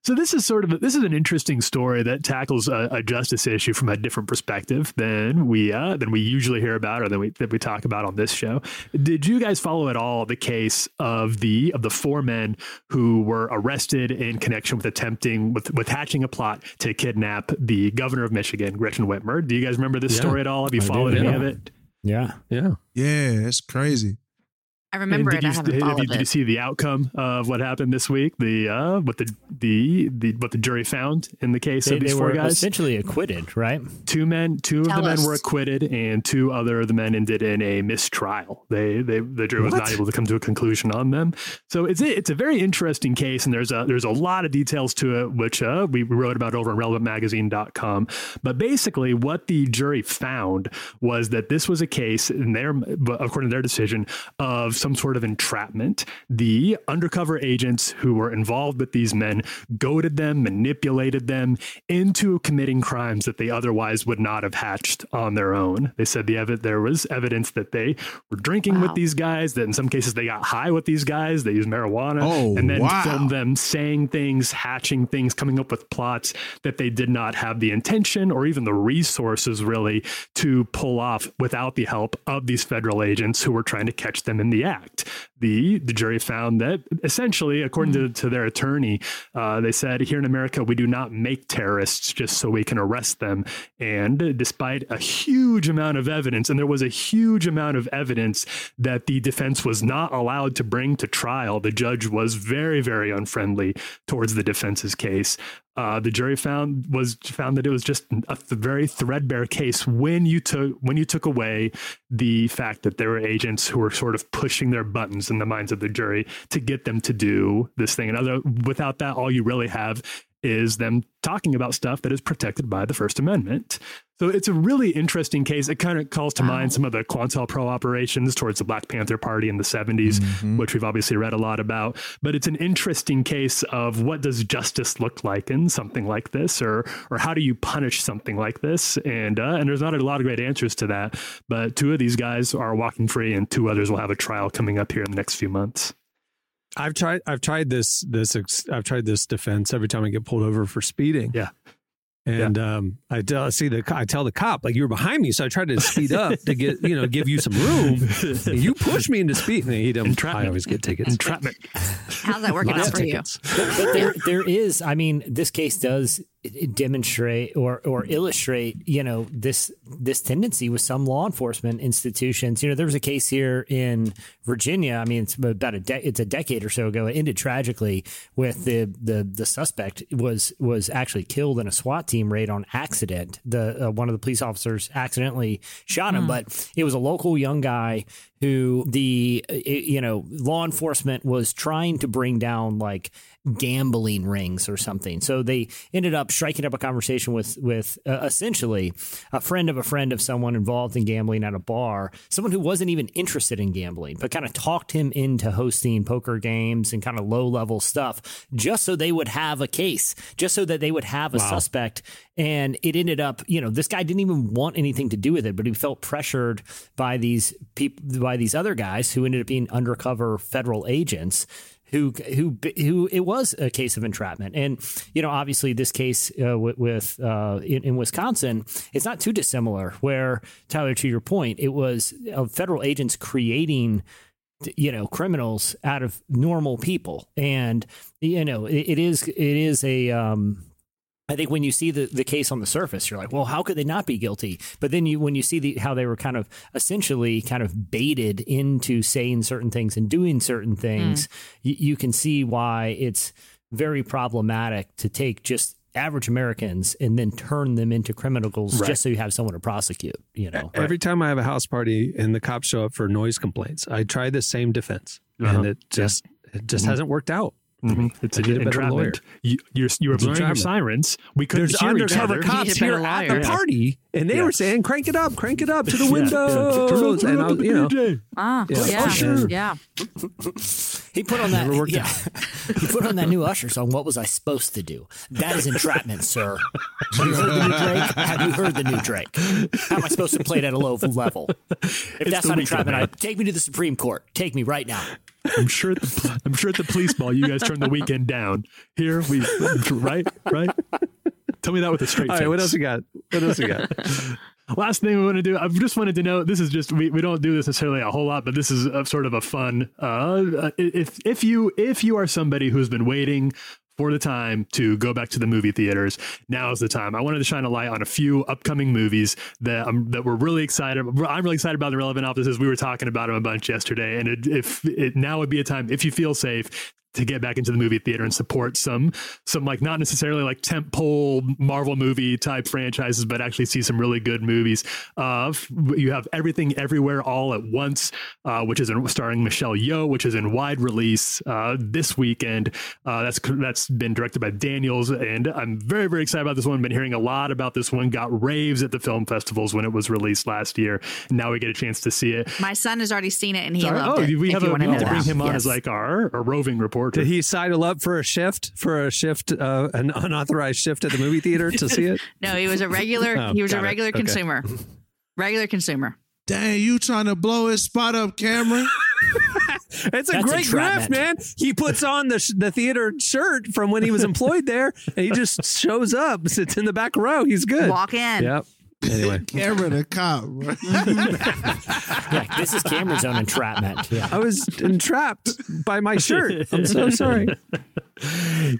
[SPEAKER 11] So this is sort of a, this is an interesting story that tackles a, a justice issue from a different perspective than we uh, than we usually hear about or than we that we talk about on this show. Did you guys follow at all the case of the of the four men who were arrested in connection with attempting with with hatching a plot to kidnap the governor of Michigan, Gretchen Whitmer? Do you guys remember this
[SPEAKER 2] Yeah.
[SPEAKER 11] story at all? Have you
[SPEAKER 2] I do,
[SPEAKER 11] followed any
[SPEAKER 2] yeah.
[SPEAKER 11] of it?
[SPEAKER 3] Yeah.
[SPEAKER 2] Yeah.
[SPEAKER 5] Yeah, it's crazy.
[SPEAKER 4] I remember
[SPEAKER 11] And
[SPEAKER 4] it. I
[SPEAKER 11] did you,
[SPEAKER 4] haven't
[SPEAKER 11] did,
[SPEAKER 4] followed
[SPEAKER 11] did you see the outcome of what happened this week? The uh, what the the the what the jury found in the case
[SPEAKER 3] They,
[SPEAKER 11] of these
[SPEAKER 3] they
[SPEAKER 11] four
[SPEAKER 3] were
[SPEAKER 11] guys?
[SPEAKER 3] essentially acquitted, right?
[SPEAKER 11] two men two of
[SPEAKER 4] Tell
[SPEAKER 11] the men were acquitted and two other of the men ended in a mistrial they they the jury was
[SPEAKER 2] What?
[SPEAKER 11] not able to come to a conclusion on them so it's a, it's a very interesting case and there's a there's a lot of details to it which uh, we wrote about over on relevantmagazine.com but basically what the jury found was that this was a case in their according to their decision of some sort of entrapment the undercover agents who were involved with these men goaded them manipulated them into committing crimes that they otherwise would not have hatched on their own. They said the ev- there was evidence that they were drinking with these guys, that in some cases they got high with these guys, they used marijuana,
[SPEAKER 5] Oh,
[SPEAKER 11] and then
[SPEAKER 5] wow.
[SPEAKER 11] filmed them saying things, hatching things, coming up with plots that they did not have the intention or even the resources really to pull off without the help of these federal agents who were trying to catch them in the act. The the jury found that essentially, according to, to their attorney, uh, they said here in America we do not make terrorists just so we can arrest them. And despite a huge amount of evidence, and there was a huge amount of evidence that the defense was not allowed to bring to trial, the judge was very very unfriendly towards the defense's case. Uh, the jury found was found that it was just a th- very threadbare case when you took when you took away the fact that there were agents who were sort of pushing their buttons in the minds of the jury to get them to do this thing. And other, without that, all you really have is them talking about stuff that is protected by the First Amendment. So it's a really interesting case. It kind of calls to mind some of the COINTELPRO operations towards the Black Panther Party in the 70s, which we've obviously read a lot about. But it's an interesting case of what does justice look like in something like this, or or how do you punish something like this? And uh, and there's not a lot of great answers to that. But two of these guys are walking free, and two others will have a trial coming up here in the next few months.
[SPEAKER 2] I've tried. I've tried this. This. I've tried this defense every time I get pulled over for speeding.
[SPEAKER 11] Yeah.
[SPEAKER 2] And um, I tell, I see the. I tell the cop like you were behind me, so I tried to speed up to get you know give you some room. And you push me into speed. And he don't. I always get tickets.
[SPEAKER 11] Entrapment.
[SPEAKER 4] How's that working
[SPEAKER 2] Lots
[SPEAKER 4] out for you?
[SPEAKER 2] tickets.
[SPEAKER 3] but, but there, there is. I mean, this case does demonstrate or or illustrate, you know, this this tendency with some law enforcement institutions. You know, there was a case here in Virginia. I mean, it's about a de- it's a decade or so ago. It ended tragically with the the the suspect was was actually killed in a SWAT team raid on accident. The uh, one of the police officers accidentally shot him, but it was a local young guy who the uh, you know law enforcement was trying to bring down like gambling rings or something. So they ended up striking up a conversation with with uh, essentially a friend of a friend of someone involved in gambling at a bar, someone who wasn't even interested in gambling, but kind of talked him into hosting poker games and kind of low level stuff just so they would have a case, just so that they would have a suspect. And it ended up, you know, this guy didn't even want anything to do with it, but he felt pressured by these people, by these other guys who ended up being undercover federal agents who who who it was a case of entrapment. And you know obviously this case uh, with, with uh, in, in Wisconsin it's not too dissimilar where Tyler to your point it was uh, federal agents creating you know criminals out of normal people. And you know it, it is it is a um I think when you see the, the case on the surface, you're like, well, how could they not be guilty? But then you when you see the how they were kind of essentially kind of baited into saying certain things and doing certain things, you, you can see why it's very problematic to take just average Americans and then turn them into criminals
[SPEAKER 11] Right.
[SPEAKER 3] just so you have someone to prosecute. You know,
[SPEAKER 2] Every time I have a house party and the cops show up for noise complaints, I try the same defense,
[SPEAKER 11] Uh-huh.
[SPEAKER 2] and it just it just
[SPEAKER 11] Mhm.
[SPEAKER 2] hasn't worked out.
[SPEAKER 11] Mhm. It's
[SPEAKER 2] I
[SPEAKER 11] a
[SPEAKER 2] need a better
[SPEAKER 11] entrapment. You, you're you were
[SPEAKER 2] It's a
[SPEAKER 11] blowing sirens. We couldn't
[SPEAKER 2] There's
[SPEAKER 11] hear each
[SPEAKER 2] undercover
[SPEAKER 11] other.
[SPEAKER 2] cops
[SPEAKER 4] Need a better
[SPEAKER 2] here at the
[SPEAKER 4] lawyer.
[SPEAKER 2] party, and they
[SPEAKER 11] Yeah.
[SPEAKER 2] were saying, "Crank it up, crank it up to the
[SPEAKER 11] Yeah, yeah.
[SPEAKER 2] And I was, you know,
[SPEAKER 4] Ah,
[SPEAKER 2] Yeah.
[SPEAKER 4] yeah,
[SPEAKER 2] Usher.
[SPEAKER 4] yeah.
[SPEAKER 3] He put on that.
[SPEAKER 2] Never worked
[SPEAKER 3] yeah. he put on that new Usher song. What was I supposed to do? That is entrapment, sir. Have you heard the new Drake? Have you heard the new Drake? How am I supposed to play it at a low level? If that's not entrapment. I, take me to the Supreme Court. Take me right now.
[SPEAKER 11] I'm sure at the I'm sure at the police ball you guys turned the weekend down. Here we right right. Tell me that with a straight
[SPEAKER 2] All
[SPEAKER 11] face.
[SPEAKER 2] right, what else we got? What else you got?
[SPEAKER 11] Last thing we want to do, I just wanted to know. This is just we, we don't do this necessarily a whole lot, but this is a, sort of a fun. Uh, if if you if you are somebody who's been waiting for the time to go back to the movie theaters, now is the time. I wanted to shine a light on a few upcoming movies that um, that we're really excited. I'm really excited about the relevant offices. We were talking about them a bunch yesterday, and it, if it, now would be a time if you feel safe to get back into the movie theater and support some some like not necessarily like tentpole Marvel movie type franchises, but actually see some really good movies. Uh, you have everything everywhere all at once, uh, which is in, starring Michelle Yeoh, which is in wide release uh, this weekend. Uh, that's that's been directed by Daniels, and I'm very very excited about this one. Been hearing a lot about this one. Got raves at the film festivals when it was released last year. Now we get a chance to see it.
[SPEAKER 4] My son has already seen it and he
[SPEAKER 11] Sorry.
[SPEAKER 4] loved
[SPEAKER 11] oh,
[SPEAKER 4] it.
[SPEAKER 11] we have a, we
[SPEAKER 4] to
[SPEAKER 11] to bring him on
[SPEAKER 4] Yes.
[SPEAKER 11] as like our, our roving reporter.
[SPEAKER 2] Did he sidle up for a shift for a shift, uh, an unauthorized shift at the movie theater to see it?
[SPEAKER 4] No, he was a regular.
[SPEAKER 2] Oh,
[SPEAKER 4] he was a
[SPEAKER 2] got it.
[SPEAKER 4] regular
[SPEAKER 2] Okay.
[SPEAKER 4] consumer. Regular consumer.
[SPEAKER 5] Dang, you trying to blow his spot up, Cameron?
[SPEAKER 2] It's a
[SPEAKER 3] That's
[SPEAKER 2] great grift,
[SPEAKER 3] entrapment.
[SPEAKER 2] man. He puts on the sh- the theater shirt from when he was employed there, and he just shows up, sits in the back row. He's good.
[SPEAKER 4] Walk in.
[SPEAKER 2] Yep. Anyway,
[SPEAKER 5] Cameron a cop.
[SPEAKER 3] Yeah, this is Cameron's own entrapment. Yeah.
[SPEAKER 2] I was entrapped by my shirt. I'm so sorry.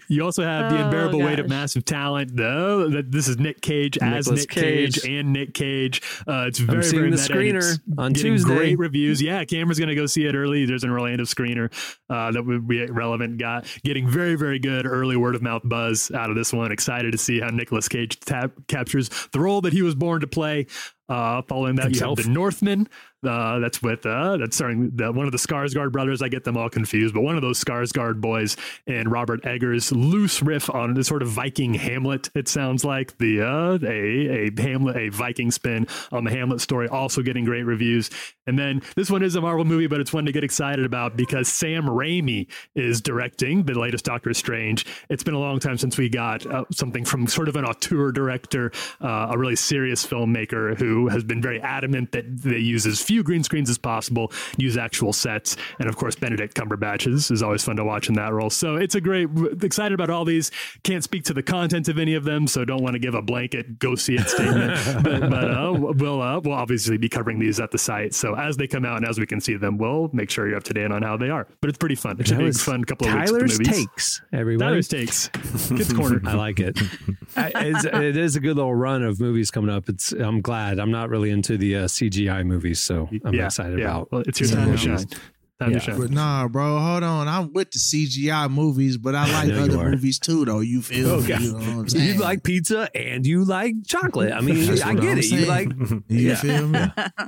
[SPEAKER 11] You also have the
[SPEAKER 4] Oh,
[SPEAKER 11] unbearable weight of massive talent. Though that this is Nick Cage as Nick Cage.
[SPEAKER 2] Cage.
[SPEAKER 11] and Nick Cage. Uh, it's very
[SPEAKER 2] seeing
[SPEAKER 11] very
[SPEAKER 2] the screener on Tuesday.
[SPEAKER 11] Great reviews. Yeah, Cameron's gonna go see it early. There's an Orlando screener uh, that would be relevant. Got getting very very good early word of mouth buzz out of this one. Excited to see how Nicolas Cage tap, captures the role that he was born to play. Uh, following that,
[SPEAKER 2] Himself.
[SPEAKER 11] you have the Northman. Uh, that's with uh, that's starring the, one of the Skarsgård brothers. I get them all confused, but one of those Skarsgård boys and Robert Eggers' loose riff on the sort of Viking Hamlet. It sounds like the uh, a a Hamlet a Viking spin on the Hamlet story, also getting great reviews. And then this one is a Marvel movie, but it's one to get excited about because Sam Raimi is directing the latest Doctor Strange. It's been a long time since we got uh, something from sort of an auteur director, uh, a really serious filmmaker who has been very adamant that they use as few green screens as possible, use actual sets, and of course Benedict Cumberbatch is, is always fun to watch in that role. So it's a great. Excited about all these. Can't speak to the content of any of them, so don't want to give a blanket go see it statement. but but uh, we'll uh, we'll obviously be covering these at the site. So as they come out and as we can see them, we'll make sure you're up to date on how they are. But it's pretty fun. It's a big fun couple of
[SPEAKER 2] Tyler's
[SPEAKER 11] weeks. movies.
[SPEAKER 2] takes, everybody.
[SPEAKER 11] Tyler's takes. Kids corner.
[SPEAKER 2] I like it. I, it's, it is a good little run of movies coming up. It's. I'm glad. I'm not really into the uh, CGI movies, so I'm
[SPEAKER 11] yeah,
[SPEAKER 2] excited
[SPEAKER 11] yeah.
[SPEAKER 2] about.
[SPEAKER 11] Well, it's your
[SPEAKER 2] some
[SPEAKER 11] time to shine. Time
[SPEAKER 3] Yeah.
[SPEAKER 11] to shine.
[SPEAKER 5] But nah, bro, hold on. I'm with the CGI movies, but I like
[SPEAKER 2] know you
[SPEAKER 5] other movies too, though. You feel
[SPEAKER 2] Oh,
[SPEAKER 5] me? You know what I'm
[SPEAKER 2] You like pizza and you like chocolate. I mean, I get
[SPEAKER 5] I'm
[SPEAKER 2] it. You like,
[SPEAKER 5] You
[SPEAKER 2] Yeah.
[SPEAKER 5] feel me?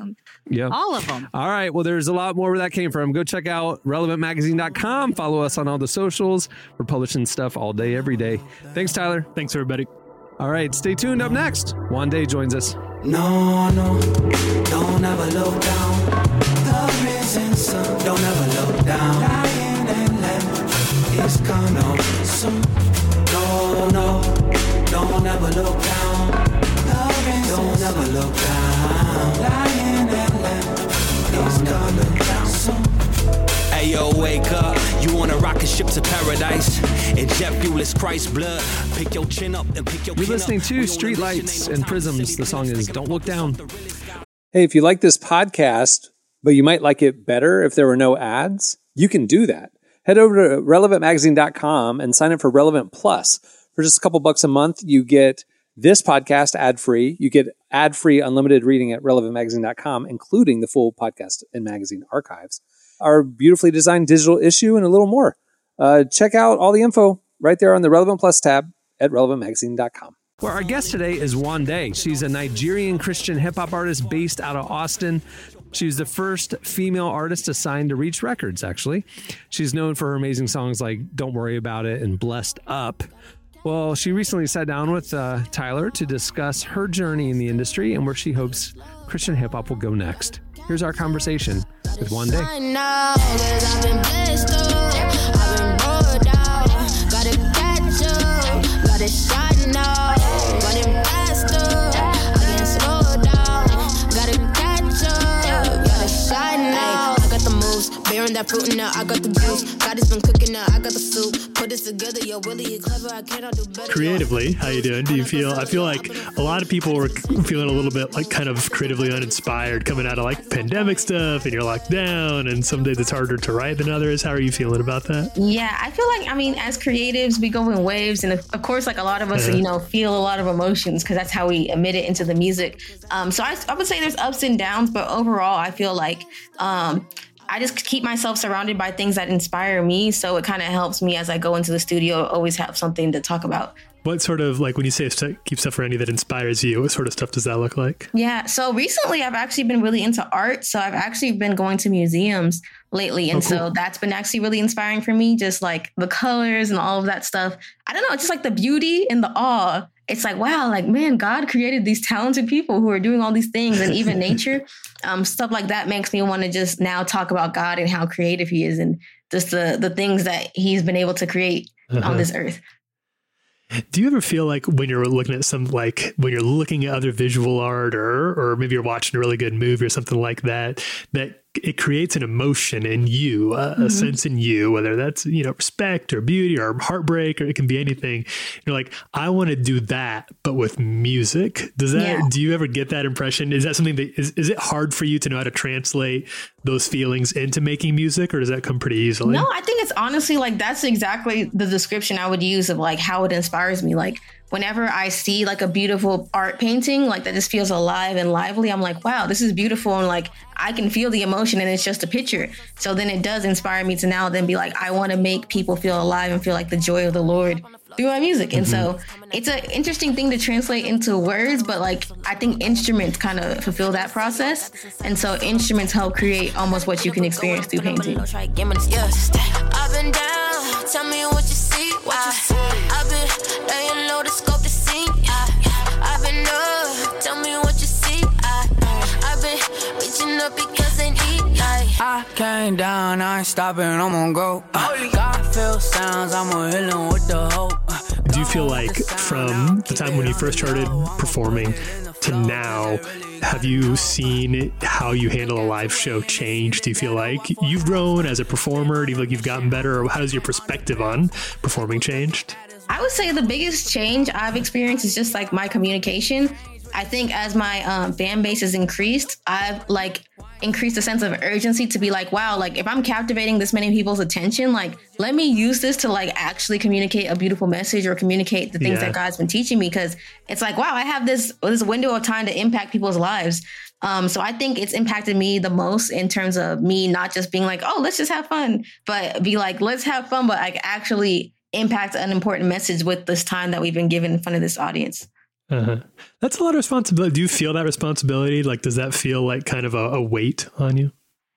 [SPEAKER 2] yeah.
[SPEAKER 4] All of them.
[SPEAKER 2] All right. Well, there's a lot more where that came from. Go check out relevantmagazine.com. Follow us on all the socials. We're publishing stuff all day, every day. Thanks, Tyler.
[SPEAKER 11] Thanks, everybody.
[SPEAKER 2] All right. Stay tuned. Up next, Wande joins us.
[SPEAKER 8] No, no, don't ever look down. The risen sun, don't ever look down. Lying and let it's coming soon. No, no, don't ever look down. The risen don't ever look down. Lying and let it's coming soon.
[SPEAKER 12] Hey yo, wake up. You on a rocket ship to paradise. And jet fuel is Christ's blood. Pick your chin up and pick your
[SPEAKER 2] You're listening to
[SPEAKER 12] We on
[SPEAKER 2] Streetlights and Prisms. The song is Don't Look Down.
[SPEAKER 13] Hey, if you like this podcast, but you might like it better if there were no ads, you can do that. Head over to relevantmagazine.com and sign up for Relevant Plus. For just a couple bucks a month, you get this podcast ad free. You get ad free unlimited reading at relevantmagazine.com, including the full podcast and magazine archives, our beautifully designed digital issue, and a little more. Uh, check out all the info right there on the Relevant Plus tab at relevantmagazine.com.
[SPEAKER 2] Well, our guest today is Wande. She's a Nigerian Christian hip hop artist based out of Austin. She's the first female artist assigned to Reach Records, actually. She's known for her amazing songs like Don't Worry About It and Blessed Up. Well, she recently sat down with uh, Tyler to discuss her journey in the industry and where she hopes Christian hip hop will go next. Here's our conversation with Wande.
[SPEAKER 14] I Bearing that
[SPEAKER 15] that fruit now. I got the juice. God has been cooking now. I got the soup. Put this together, yo, Willie, you clever. I cannot do better.
[SPEAKER 11] creatively how you doing do you feel i feel like a lot of people were feeling a little bit like kind of creatively uninspired coming out of like pandemic stuff and you're locked down and some days it's harder to write than others how are you feeling about that
[SPEAKER 16] Yeah, I feel like I mean, as creatives, we go in waves, and of of course, like a lot of us,
[SPEAKER 11] Uh-huh.
[SPEAKER 16] you know, feel a lot of emotions because that's how we emit it into the music. Um, so I, I would say there's ups and downs, but overall, I feel like um, I just keep myself surrounded by things that inspire me, so it kind of helps me as I go into the studio. Always have something to talk about.
[SPEAKER 11] What sort of like when you say st- keep stuff around you that inspires you what sort of stuff does that look like
[SPEAKER 16] Yeah. So recently, I've actually been really into art. So I've actually been going to museums lately. And
[SPEAKER 11] Oh, cool.
[SPEAKER 16] so that's been actually really inspiring for me. Just like the colors and all of that stuff. I don't know. It's just like the beauty and the awe. It's like, wow, like, man, God created these talented people who are doing all these things and even nature. Um, stuff like that makes me want to just now talk about God and how creative he is and just the, the things that he's been able to create
[SPEAKER 11] Uh-huh.
[SPEAKER 16] on this earth.
[SPEAKER 11] Do you ever feel like when you're looking at some like when you're looking at other visual art or or maybe you're watching a really good movie or something like that that it creates an emotion in you, a, a
[SPEAKER 16] Mhm.
[SPEAKER 11] sense in you, whether that's you know respect or beauty or heartbreak or it can be anything. You're like, I want to do that, but with music. Does that?
[SPEAKER 16] Yeah.
[SPEAKER 11] Do you ever get that impression? Is that something that is? Is it hard for you to know how to translate those feelings into making music, or does that come pretty easily?
[SPEAKER 16] No, I think it's honestly like that's exactly the description I would use of like how it inspires me. Like whenever I see like a beautiful art painting, like that just feels alive and lively, I'm like, wow, this is beautiful. And like I can feel the emotion and it's just a picture. So then it does inspire me to now then be like, I want to make people feel alive and feel like the joy of the Lord through my music. And so mm-hmm. it's an interesting thing to translate into words, but like I think instruments kind of fulfill that process. And so instruments help create almost what you can experience through painting.
[SPEAKER 15] Try give me. Up and down, tell me what you see. What you see. I've been laying low to scope the scene. I've been up, tell me what you see. I, I've been reaching up because they need like.
[SPEAKER 8] I came down, I ain't stopping, I'm on go. Uh, God feel sounds, I'm a healing with the hope.
[SPEAKER 11] Do you feel like from the time when you first started performing to now, have you seen how you handle a live show change? Do you feel like you've grown as a performer? Do you feel like you've gotten better? Or how has your perspective on performing changed?
[SPEAKER 16] I would say the biggest change I've experienced is just like my communication. I think as my um, fan base has increased, I've like increased a sense of urgency to be like, wow, like if I'm captivating this many people's attention, like let me use this to like actually communicate a beautiful message or communicate the things
[SPEAKER 17] Yeah.
[SPEAKER 16] that God's been teaching me. Because it's like, wow, I have this this window of time to impact people's lives. Um, so I think it's impacted me the most in terms of me not just being like, oh, let's just have fun, but be like, let's have fun, but like actually impact an important message with this time that we've been given in front of this audience.
[SPEAKER 11] Uh-huh. That's a lot of responsibility. Do you feel that responsibility? Like, does that feel like kind of a, a weight on you?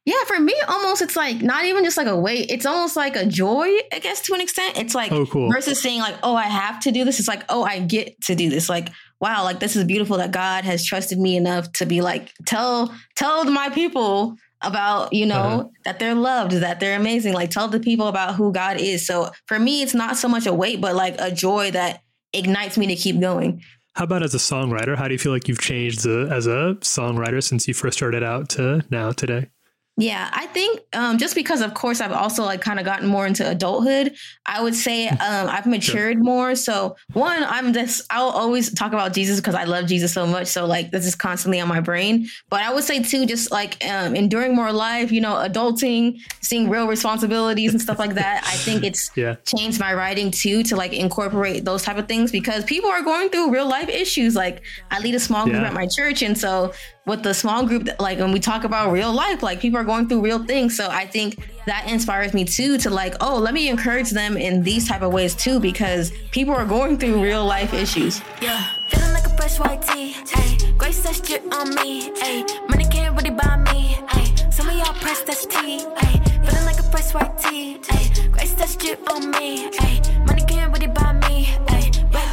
[SPEAKER 16] Yeah, for me, almost it's like not even just like a weight. It's almost like a joy, I guess, to an extent. It's like
[SPEAKER 11] Oh, cool.
[SPEAKER 16] versus saying like, "Oh, I have to do this." It's like, "Oh, I get to do this." Like, wow, like this is beautiful that God has trusted me enough to be like, tell tell my people about you know
[SPEAKER 11] Uh-huh.
[SPEAKER 16] that they're loved, that they're amazing. Like, tell the people about who God is. So for me, it's not so much a weight, but like a joy that ignites me to keep going.
[SPEAKER 11] How about as a songwriter? How do you feel like you've changed as as a songwriter since you first started out to now today?
[SPEAKER 16] Yeah, I think um, just because, of course, I've also like kind of gotten more into adulthood. I would say um, I've matured more. So one, I'm just I'll always talk about Jesus because I love Jesus so much. So like this is constantly on my brain. But I would say too, just like um, enduring more life, you know, adulting, seeing real responsibilities and stuff like that. I think it's
[SPEAKER 11] Yeah.
[SPEAKER 16] changed my writing too to like incorporate those type of things because people are going through real life issues. Like I lead a small group
[SPEAKER 17] Yeah.
[SPEAKER 16] at my church, and so with the small group, like when we talk about real life, like people are going through real things. So I think that inspires me too to like, oh, let me encourage them in these type of ways too because people are going through real life issues.
[SPEAKER 15] Yeah, feeling like a fresh white tee. Ayy, grace that drip on me. Ayy, money can't really buy me. Ayy, some of y'all press that's tea. Ayy, feeling like a fresh white tee. Ayy, grace that drip on me. Ayy, money can't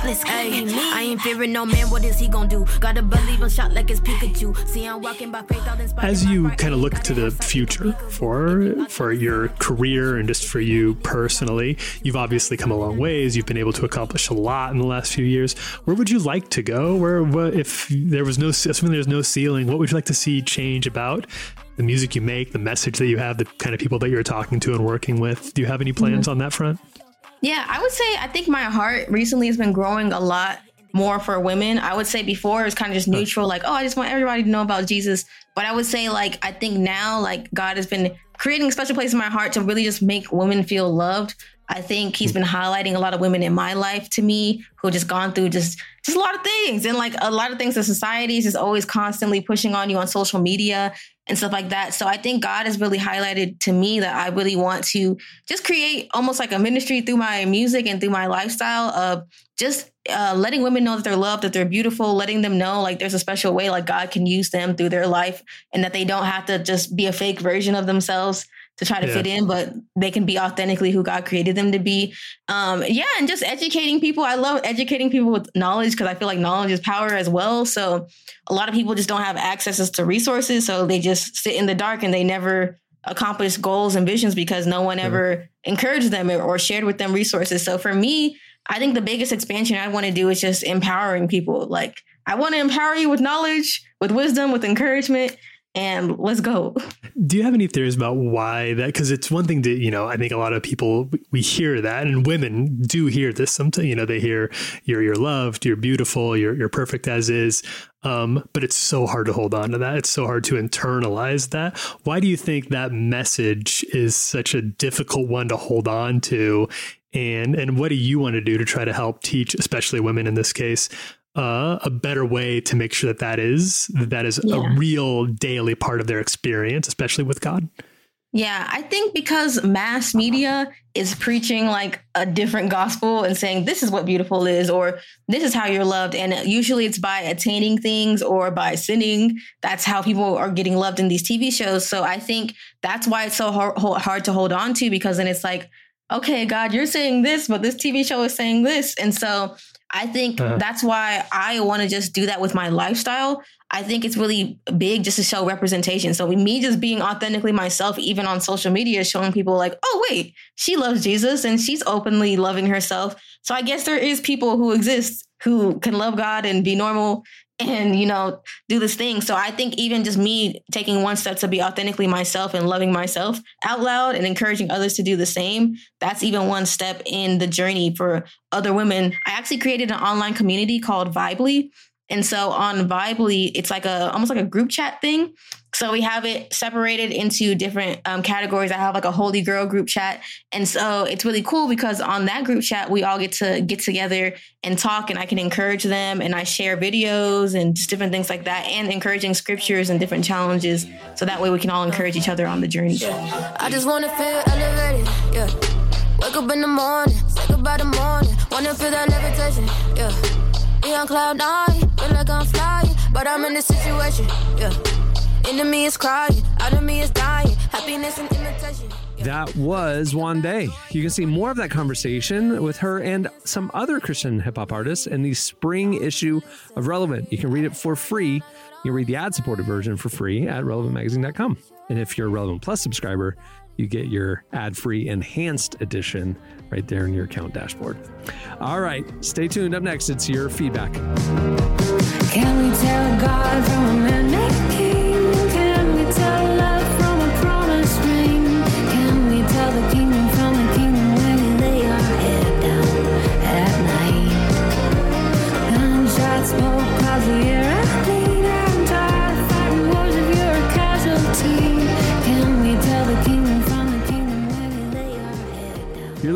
[SPEAKER 15] really buy me. Ayy, reckless, ayy, I ain't ain't fearing no man, what is he gonna do? Gotta believe I'm shot like it's Pikachu. See, I'm walking by faith,
[SPEAKER 11] As you kind of look to the future for for your career and just for you personally, you've obviously come a long ways. You've been able to accomplish a lot in the last few years. Where would you like to go? Where, what, if there was no, assuming there's no ceiling, what would you like to see change about the music you make, the message that you have, the kind of people that you're talking to and working with? Do you have any plans mm-hmm. on that front?
[SPEAKER 16] Yeah, I would say I think my heart recently has been growing a lot more for women. I would say before it was kind of just neutral, like, oh, I just want everybody to know about Jesus. But I would say, like, I think now, like, God has been creating a special place in my heart to really just make women feel loved. I think he's been highlighting a lot of women in my life to me who just gone through just just a lot of things and like a lot of things that society is just always constantly pushing on you on social media and stuff like that. So I think God has really highlighted to me that I really want to just create almost like a ministry through my music and through my lifestyle of just uh, letting women know that they're loved, that they're beautiful, letting them know like there's a special way like God can use them through their life and that they don't have to just be a fake version of themselves to try to
[SPEAKER 17] Yeah.
[SPEAKER 16] fit in, but they can be authentically who God created them to be. Um, yeah, and just educating people. I love educating people with knowledge because I feel like knowledge is power as well. So a lot of people just don't have access to resources, so they just sit in the dark and they never accomplish goals and visions because no one ever encouraged them or shared with them resources. So for me, I think the biggest expansion I want to do is just empowering people. Like I want to empower you with knowledge, with wisdom, with encouragement, and let's go.
[SPEAKER 11] Do you have any theories about why that? Because it's one thing to, you know, I think a lot of people we hear that, and women do hear this. Sometimes, you know, they hear you're you're loved, you're beautiful, you're you're perfect as is. Um, but it's so hard to hold on to that. It's so hard to internalize that. Why do you think that message is such a difficult one to hold on to? And and what do you want to do to try to help teach, especially women in this case, uh, a better way to make sure that that is that is
[SPEAKER 16] Yeah.
[SPEAKER 11] a real daily part of their experience, especially with God.
[SPEAKER 16] Yeah, I think because mass media is preaching like a different gospel and saying this is what beautiful is or this is how you're loved and usually it's by attaining things or by sinning. That's how people are getting loved in these TV shows. So I think that's why it's so hard, hard to hold on to because then it's like okay, God, you're saying this, but this TV show is saying this. And so I think
[SPEAKER 17] Uh-huh.
[SPEAKER 16] that's why I want to just do that with my lifestyle. I think it's really big just to show representation. So me just being authentically myself, even on social media, showing people like, oh, wait, she loves Jesus and she's openly loving herself. So I guess there is people who exist who can love God and be normal and, you know, do this thing. So I think even just me taking one step to be authentically myself and loving myself out loud and encouraging others to do the same, that's even one step in the journey for other women. I actually created an online community called Vibely. And so on Vibely, it's like a almost like a group chat thing. So we have it separated into different um, categories. I have like a holy girl group chat, and so it's really cool because on that group chat we all get to get together and talk, and I can encourage them, and I share videos and just different things like that, and encouraging scriptures and different challenges, so that way we can all encourage each other on the journey.
[SPEAKER 15] I just wanna feel elevated, yeah. Wake up in the morning, say goodbye to morning. Wanna feel that levitation, yeah. Be on cloud nine, feel like I'm flying, but I'm in this situation, yeah. Me is crying, out of me is dying. Happiness and imitation.
[SPEAKER 2] That was Wande. You can see more of that conversation with her and some other Christian hip hop artists in the spring issue of Relevant. You can read it for free. You can read the ad supported version for free at relevantmagazine.com. And if you're a Relevant Plus subscriber, you get your ad free enhanced edition right there in your account dashboard. All right, stay tuned. Up next, it's your feedback.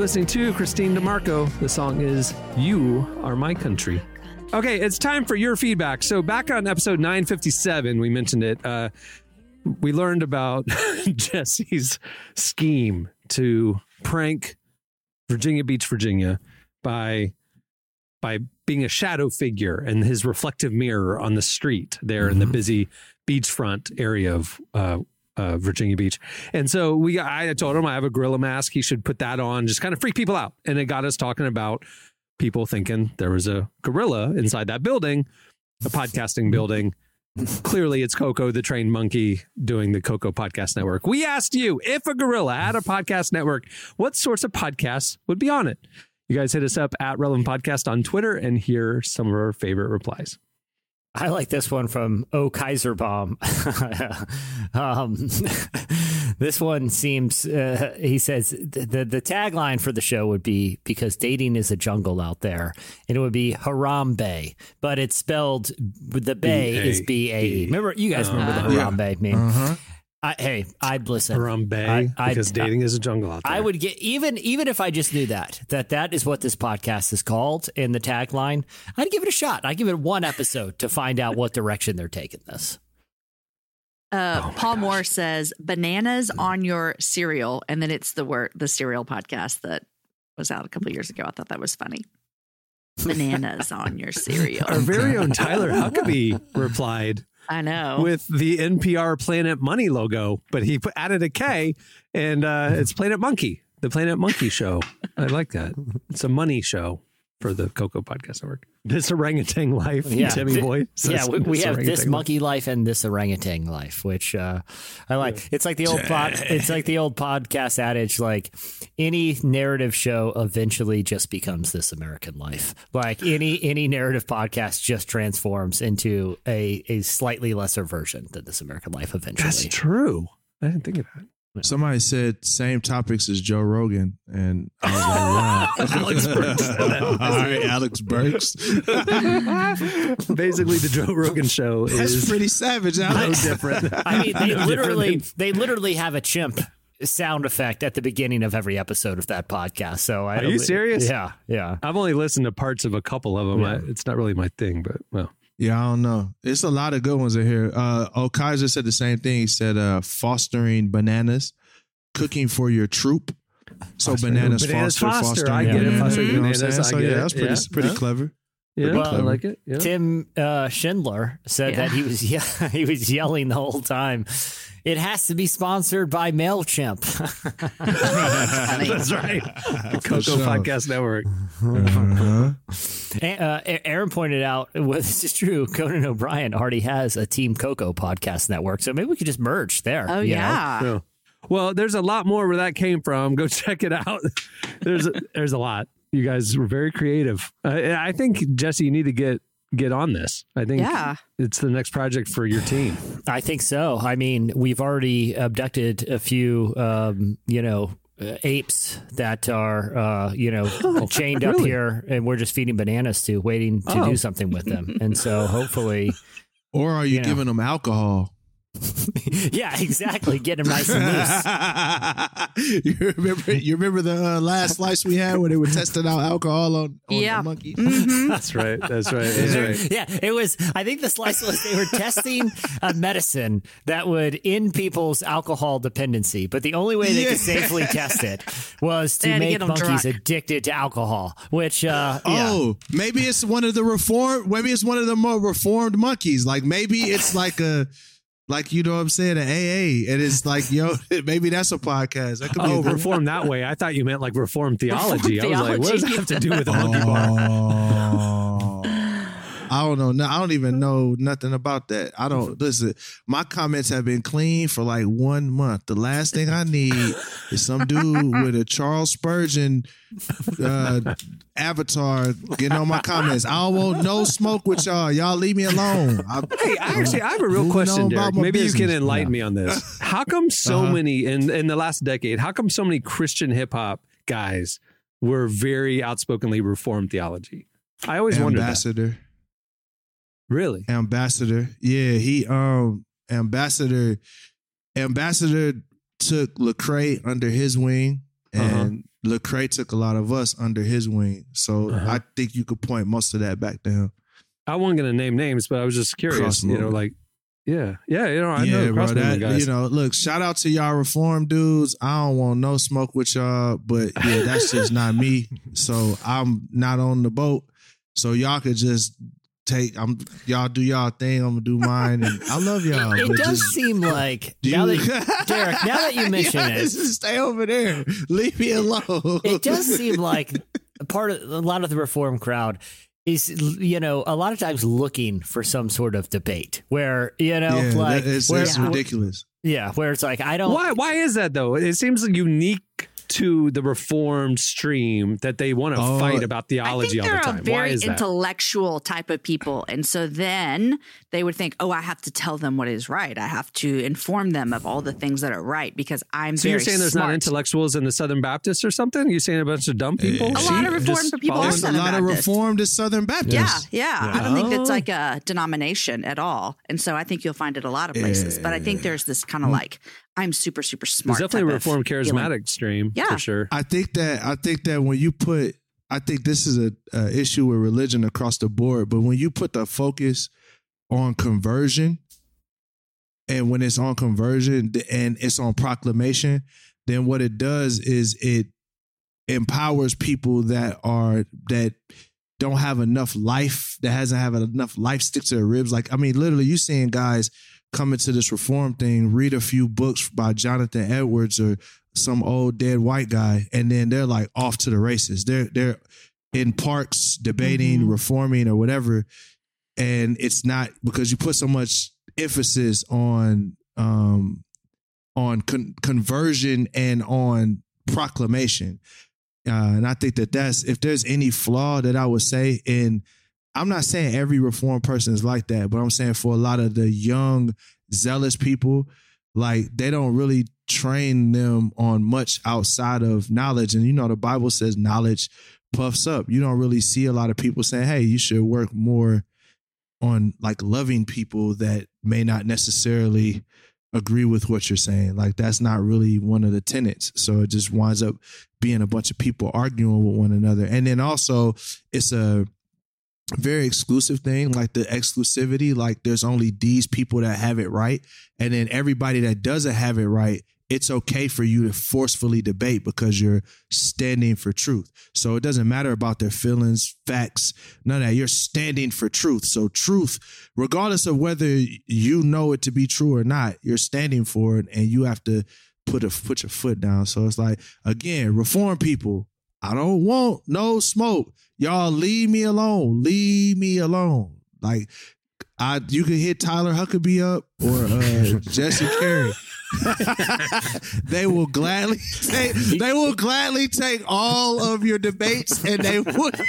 [SPEAKER 2] Listening to Christine DeMarco. The song is You Are My Country. Okay, it's time for your feedback. So, back on episode 957, we mentioned it. Uh, we learned about Jesse's scheme to prank Virginia Beach, Virginia by by being a shadow figure and his reflective mirror on the street there in the busy beachfront area of uh, uh, Virginia Beach. And so we, I told him I have a gorilla mask. He should put that on, just kind of freak people out. And it got us talking about people thinking there was a gorilla inside that building, a podcasting building. Clearly, it's Coco, the trained monkey, doing the Coco Podcast Network. We asked you if a gorilla had a podcast network, what sorts of podcasts would be on it? You guys hit us up at Relevant Podcast on Twitter and hear some of our favorite replies.
[SPEAKER 3] I like this one from O Kaiserbaum. um, this one seems. Uh, he says the, the the tagline for the show would be because dating is a jungle out there, and it would be Harambe, but it's spelled the Bay is B A E. Remember, you guys remember the
[SPEAKER 2] Uh,
[SPEAKER 3] Harambe meme?
[SPEAKER 5] Uh-huh.
[SPEAKER 3] I, hey, I'd listen.
[SPEAKER 2] Harambe,
[SPEAKER 3] I- I'd-
[SPEAKER 2] because dating is a jungle out there.
[SPEAKER 3] I would get even even if I just knew that that that is what this podcast is called in the tagline. I'd give it a shot. I'd give it one episode to find out what direction they're taking this.
[SPEAKER 4] Uh, Paul Moore says bananas on your cereal, and then it's the word the cereal podcast that was out a couple years ago. I thought that was funny. Bananas on your cereal.
[SPEAKER 2] Our very own Tyler Huckabee replied
[SPEAKER 4] I know.
[SPEAKER 2] with the NPR Planet Money logo, but he put, added a K, and uh, it's Planet Monkey, the Planet Monkey Show. I like that. It's a money show for the Coco Podcast Network. This orangutan life, Timmy Boy. says
[SPEAKER 3] Yeah, we, we have this
[SPEAKER 2] orangutan life.
[SPEAKER 3] monkey life and this orangutan life, which uh, I like. It's like the old pod, it's like the old podcast adage, like any narrative show eventually just becomes this American life. Like any any narrative podcast just transforms into a a slightly lesser version than this American life eventually.
[SPEAKER 2] That's true. I didn't think of that.
[SPEAKER 5] Somebody said same topics as Joe Rogan, and I was like, wow.
[SPEAKER 2] Alex Burks.
[SPEAKER 5] All right, Alex Burks.
[SPEAKER 2] Basically, the Joe Rogan show
[SPEAKER 5] That's
[SPEAKER 2] is
[SPEAKER 5] pretty savage.
[SPEAKER 2] no
[SPEAKER 5] Alex.
[SPEAKER 2] different.
[SPEAKER 3] I mean, they
[SPEAKER 2] No
[SPEAKER 3] literally they literally have a chimp sound effect at the beginning of every episode of that podcast. So I
[SPEAKER 2] Are you serious?
[SPEAKER 3] Yeah, yeah.
[SPEAKER 2] I've only listened to parts of a couple of them.
[SPEAKER 3] Yeah.
[SPEAKER 2] I, it's not really my thing, but well.
[SPEAKER 5] Yeah, I don't know. It's a lot of good ones in here. Uh, oh, Kaiser said the same thing. He said, uh, fostering bananas, cooking for your troop. So
[SPEAKER 2] Fostering-
[SPEAKER 5] bananas,
[SPEAKER 2] Bananas
[SPEAKER 5] foster,
[SPEAKER 2] foster,
[SPEAKER 5] fostering.
[SPEAKER 2] I get
[SPEAKER 3] it. Fostering
[SPEAKER 5] You know what I'm saying? So yeah, that's pretty,
[SPEAKER 2] Yeah.
[SPEAKER 5] pretty
[SPEAKER 2] Yeah.
[SPEAKER 5] clever.
[SPEAKER 2] Yeah,
[SPEAKER 5] Pretty
[SPEAKER 2] I
[SPEAKER 5] clever.
[SPEAKER 2] like it. Yeah.
[SPEAKER 3] Tim uh, Schindler said that he was ye- he was yelling the whole time. It has to be sponsored by Mailchimp.
[SPEAKER 2] That's right. The Coco
[SPEAKER 5] sure.
[SPEAKER 2] Podcast Network.
[SPEAKER 5] Uh-huh.
[SPEAKER 3] And, uh, Aaron pointed out, well, this is true. Conan O'Brien already has a Team Coco podcast network, so maybe we could just merge there.
[SPEAKER 4] oh
[SPEAKER 3] you know?
[SPEAKER 4] yeah.
[SPEAKER 2] Yeah. Well, there's a lot more where that came from. Go check it out. There's a, there's a lot. You guys were very creative. I, I think Jesse, you need to get get on this. I think
[SPEAKER 4] Yeah.
[SPEAKER 2] it's the next project for your team.
[SPEAKER 3] I think so. I mean, we've already abducted a few, um, you know, uh, apes that are, uh, you know, chained up here, and we're just feeding bananas to, waiting to
[SPEAKER 2] Oh.
[SPEAKER 3] do something with them. And so, hopefully,
[SPEAKER 5] Or are you
[SPEAKER 3] You know.
[SPEAKER 5] giving them alcohol?
[SPEAKER 3] yeah, exactly, get them nice and loose.
[SPEAKER 5] you remember? You remember the uh, last slice we had when they were testing out alcohol on, on
[SPEAKER 4] Yeah.
[SPEAKER 5] the monkeys?
[SPEAKER 2] That's right. That's right. That's right.
[SPEAKER 3] Yeah, it was. I think the slice was they were testing a medicine that would end people's alcohol dependency, but the only way they
[SPEAKER 5] Yeah.
[SPEAKER 3] could safely test it was to
[SPEAKER 4] had to
[SPEAKER 3] make monkeys
[SPEAKER 4] drunk.
[SPEAKER 3] addicted to alcohol. Which, uh, yeah.
[SPEAKER 5] Oh, maybe it's one of the reform. Maybe it's one of the more reformed monkeys. Like maybe it's like a, like you know what I'm saying, an AA, and it's like yo, maybe that's a podcast. That could be.
[SPEAKER 2] Oh, reform that way. I thought you meant like reform theology. I was like, what does that
[SPEAKER 4] theology.
[SPEAKER 2] have to do with a monkey bar?
[SPEAKER 5] I don't know. No, I don't even know nothing about that. I don't listen. My comments have been clean for like one month. The last thing I need is some dude with a Charles Spurgeon uh, avatar getting on my comments. I don't want no smoke with y'all. Y'all leave me alone. I,
[SPEAKER 2] Hey, I actually, I have a real question, Derek. Maybe you can
[SPEAKER 5] business.
[SPEAKER 2] enlighten me on this. How come so
[SPEAKER 5] Uh-huh.
[SPEAKER 2] many in in the last decade? How come so many Christian hip hop guys were very outspokenly reformed theology? I always wondered that. Really?
[SPEAKER 5] ambassador yeah he um ambassador ambassador took lecrae under his wing and lecrae took a lot of us under his wing so
[SPEAKER 2] Uh-huh.
[SPEAKER 5] i think you could point most of that back to him
[SPEAKER 2] I wasn't going to name names, but I was just curious.
[SPEAKER 5] Cross
[SPEAKER 2] You know, like, yeah, yeah, you know, I
[SPEAKER 5] yeah
[SPEAKER 2] know
[SPEAKER 5] bro that,
[SPEAKER 2] guys.
[SPEAKER 5] you know look shout out to y'all reform dudes i don't want no smoke with y'all but yeah that's just not me so i'm not on the boat so y'all could just take i'm y'all do y'all thing i'm gonna do mine and i love y'all
[SPEAKER 3] It
[SPEAKER 5] but
[SPEAKER 3] does
[SPEAKER 5] just-
[SPEAKER 3] seem like
[SPEAKER 5] Do
[SPEAKER 3] now
[SPEAKER 5] you-
[SPEAKER 3] that Derek, now that you mention
[SPEAKER 5] Yes,
[SPEAKER 3] it,
[SPEAKER 5] stay over there. Leave me alone.
[SPEAKER 3] it does seem like part of a lot of the reform crowd is you know a lot of times looking for some sort of debate where you know
[SPEAKER 5] yeah,
[SPEAKER 3] like
[SPEAKER 5] that is,
[SPEAKER 3] where-
[SPEAKER 5] it's ridiculous.
[SPEAKER 3] Yeah, where it's like I don't.
[SPEAKER 2] Why? Why is that though? It seems unique to the reformed stream that they want to
[SPEAKER 5] Oh,
[SPEAKER 2] fight about
[SPEAKER 4] I
[SPEAKER 2] theology
[SPEAKER 4] think
[SPEAKER 2] all
[SPEAKER 4] they're
[SPEAKER 2] the
[SPEAKER 4] a
[SPEAKER 2] time. Why
[SPEAKER 4] very
[SPEAKER 2] is that?
[SPEAKER 4] intellectual type of people, and so then they would think, "Oh, I have to tell them what is right. I have to inform them of all the things that are right because I'm
[SPEAKER 2] so
[SPEAKER 4] very
[SPEAKER 2] you're saying there's
[SPEAKER 4] smart."
[SPEAKER 2] not intellectuals in the Southern Baptists or something? You're saying a bunch of dumb eh, people?
[SPEAKER 4] a lot of reformed people are
[SPEAKER 2] following-
[SPEAKER 5] There's a
[SPEAKER 4] Southern
[SPEAKER 5] lot of
[SPEAKER 4] Baptist.
[SPEAKER 5] reformed is Southern Baptists.
[SPEAKER 4] Yeah, yeah.
[SPEAKER 2] Yeah.
[SPEAKER 4] I don't think it's like a denomination at all. And so I think you'll find it a lot of places. But I think there's this kind of like, I'm super, super
[SPEAKER 2] There's
[SPEAKER 4] smart.
[SPEAKER 2] definitely a
[SPEAKER 4] type of
[SPEAKER 2] reformed
[SPEAKER 4] feeling.
[SPEAKER 2] charismatic stream
[SPEAKER 4] Yeah.
[SPEAKER 2] for sure.
[SPEAKER 5] I think that I think that when you put, I think this is a, a issue with religion across the board. But when you put the focus on conversion, and when it's on conversion and it's on proclamation, then what it does is it empowers people that are that don't have enough life, that hasn't have enough life stick to their ribs. Like I mean, literally, you seeing guys come into this reform thing, read a few books by Jonathan Edwards or some old dead white guy, and then they're like off to the races. They're they're in parks debating, reforming, or whatever. And it's not because you put so much emphasis on um on con- conversion and on proclamation. Uh, and I think that that's if there's any flaw that I would say in I'm not saying every reformed person is like that, but I'm saying for a lot of the young, zealous people, like they don't really train them on much outside of knowledge. And you know, the Bible says knowledge puffs up. You don't really see a lot of people saying, hey, you should work more on like loving people that may not necessarily agree with what you're saying. Like that's not really one of the tenets. So it just winds up being a bunch of people arguing with one another. And then also it's a very exclusive thing, like the exclusivity, like there's only these people that have it right. And then everybody that doesn't have it right, it's okay for you to forcefully debate because you're standing for truth. So it doesn't matter about their feelings, facts, none of that. You're standing for truth. So truth, regardless of whether you know it to be true or not, you're standing for it and you have to put a put your foot down. So it's like again, reform people. I don't want no smoke. Y'all leave me alone. Leave me alone. Like I you can hit Tyler Huckabee up or uh, Jesse Carey. they will gladly they, they will gladly take all of your debates and they would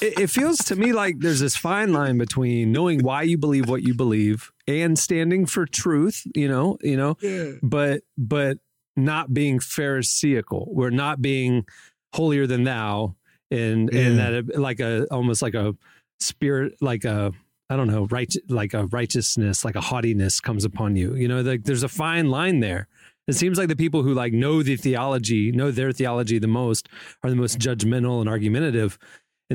[SPEAKER 2] it, it feels to me like there's this fine line between knowing why you believe what you believe and standing for truth, you know, you know, but but not being pharisaical. We're not being holier than thou and and
[SPEAKER 5] Yeah.
[SPEAKER 2] that it, like a almost like a spirit like a I don't know, right like a righteousness, like a haughtiness comes upon you. You know, like there's a fine line there. It seems like the people who like know the theology, know their theology the most, are the most judgmental and argumentative.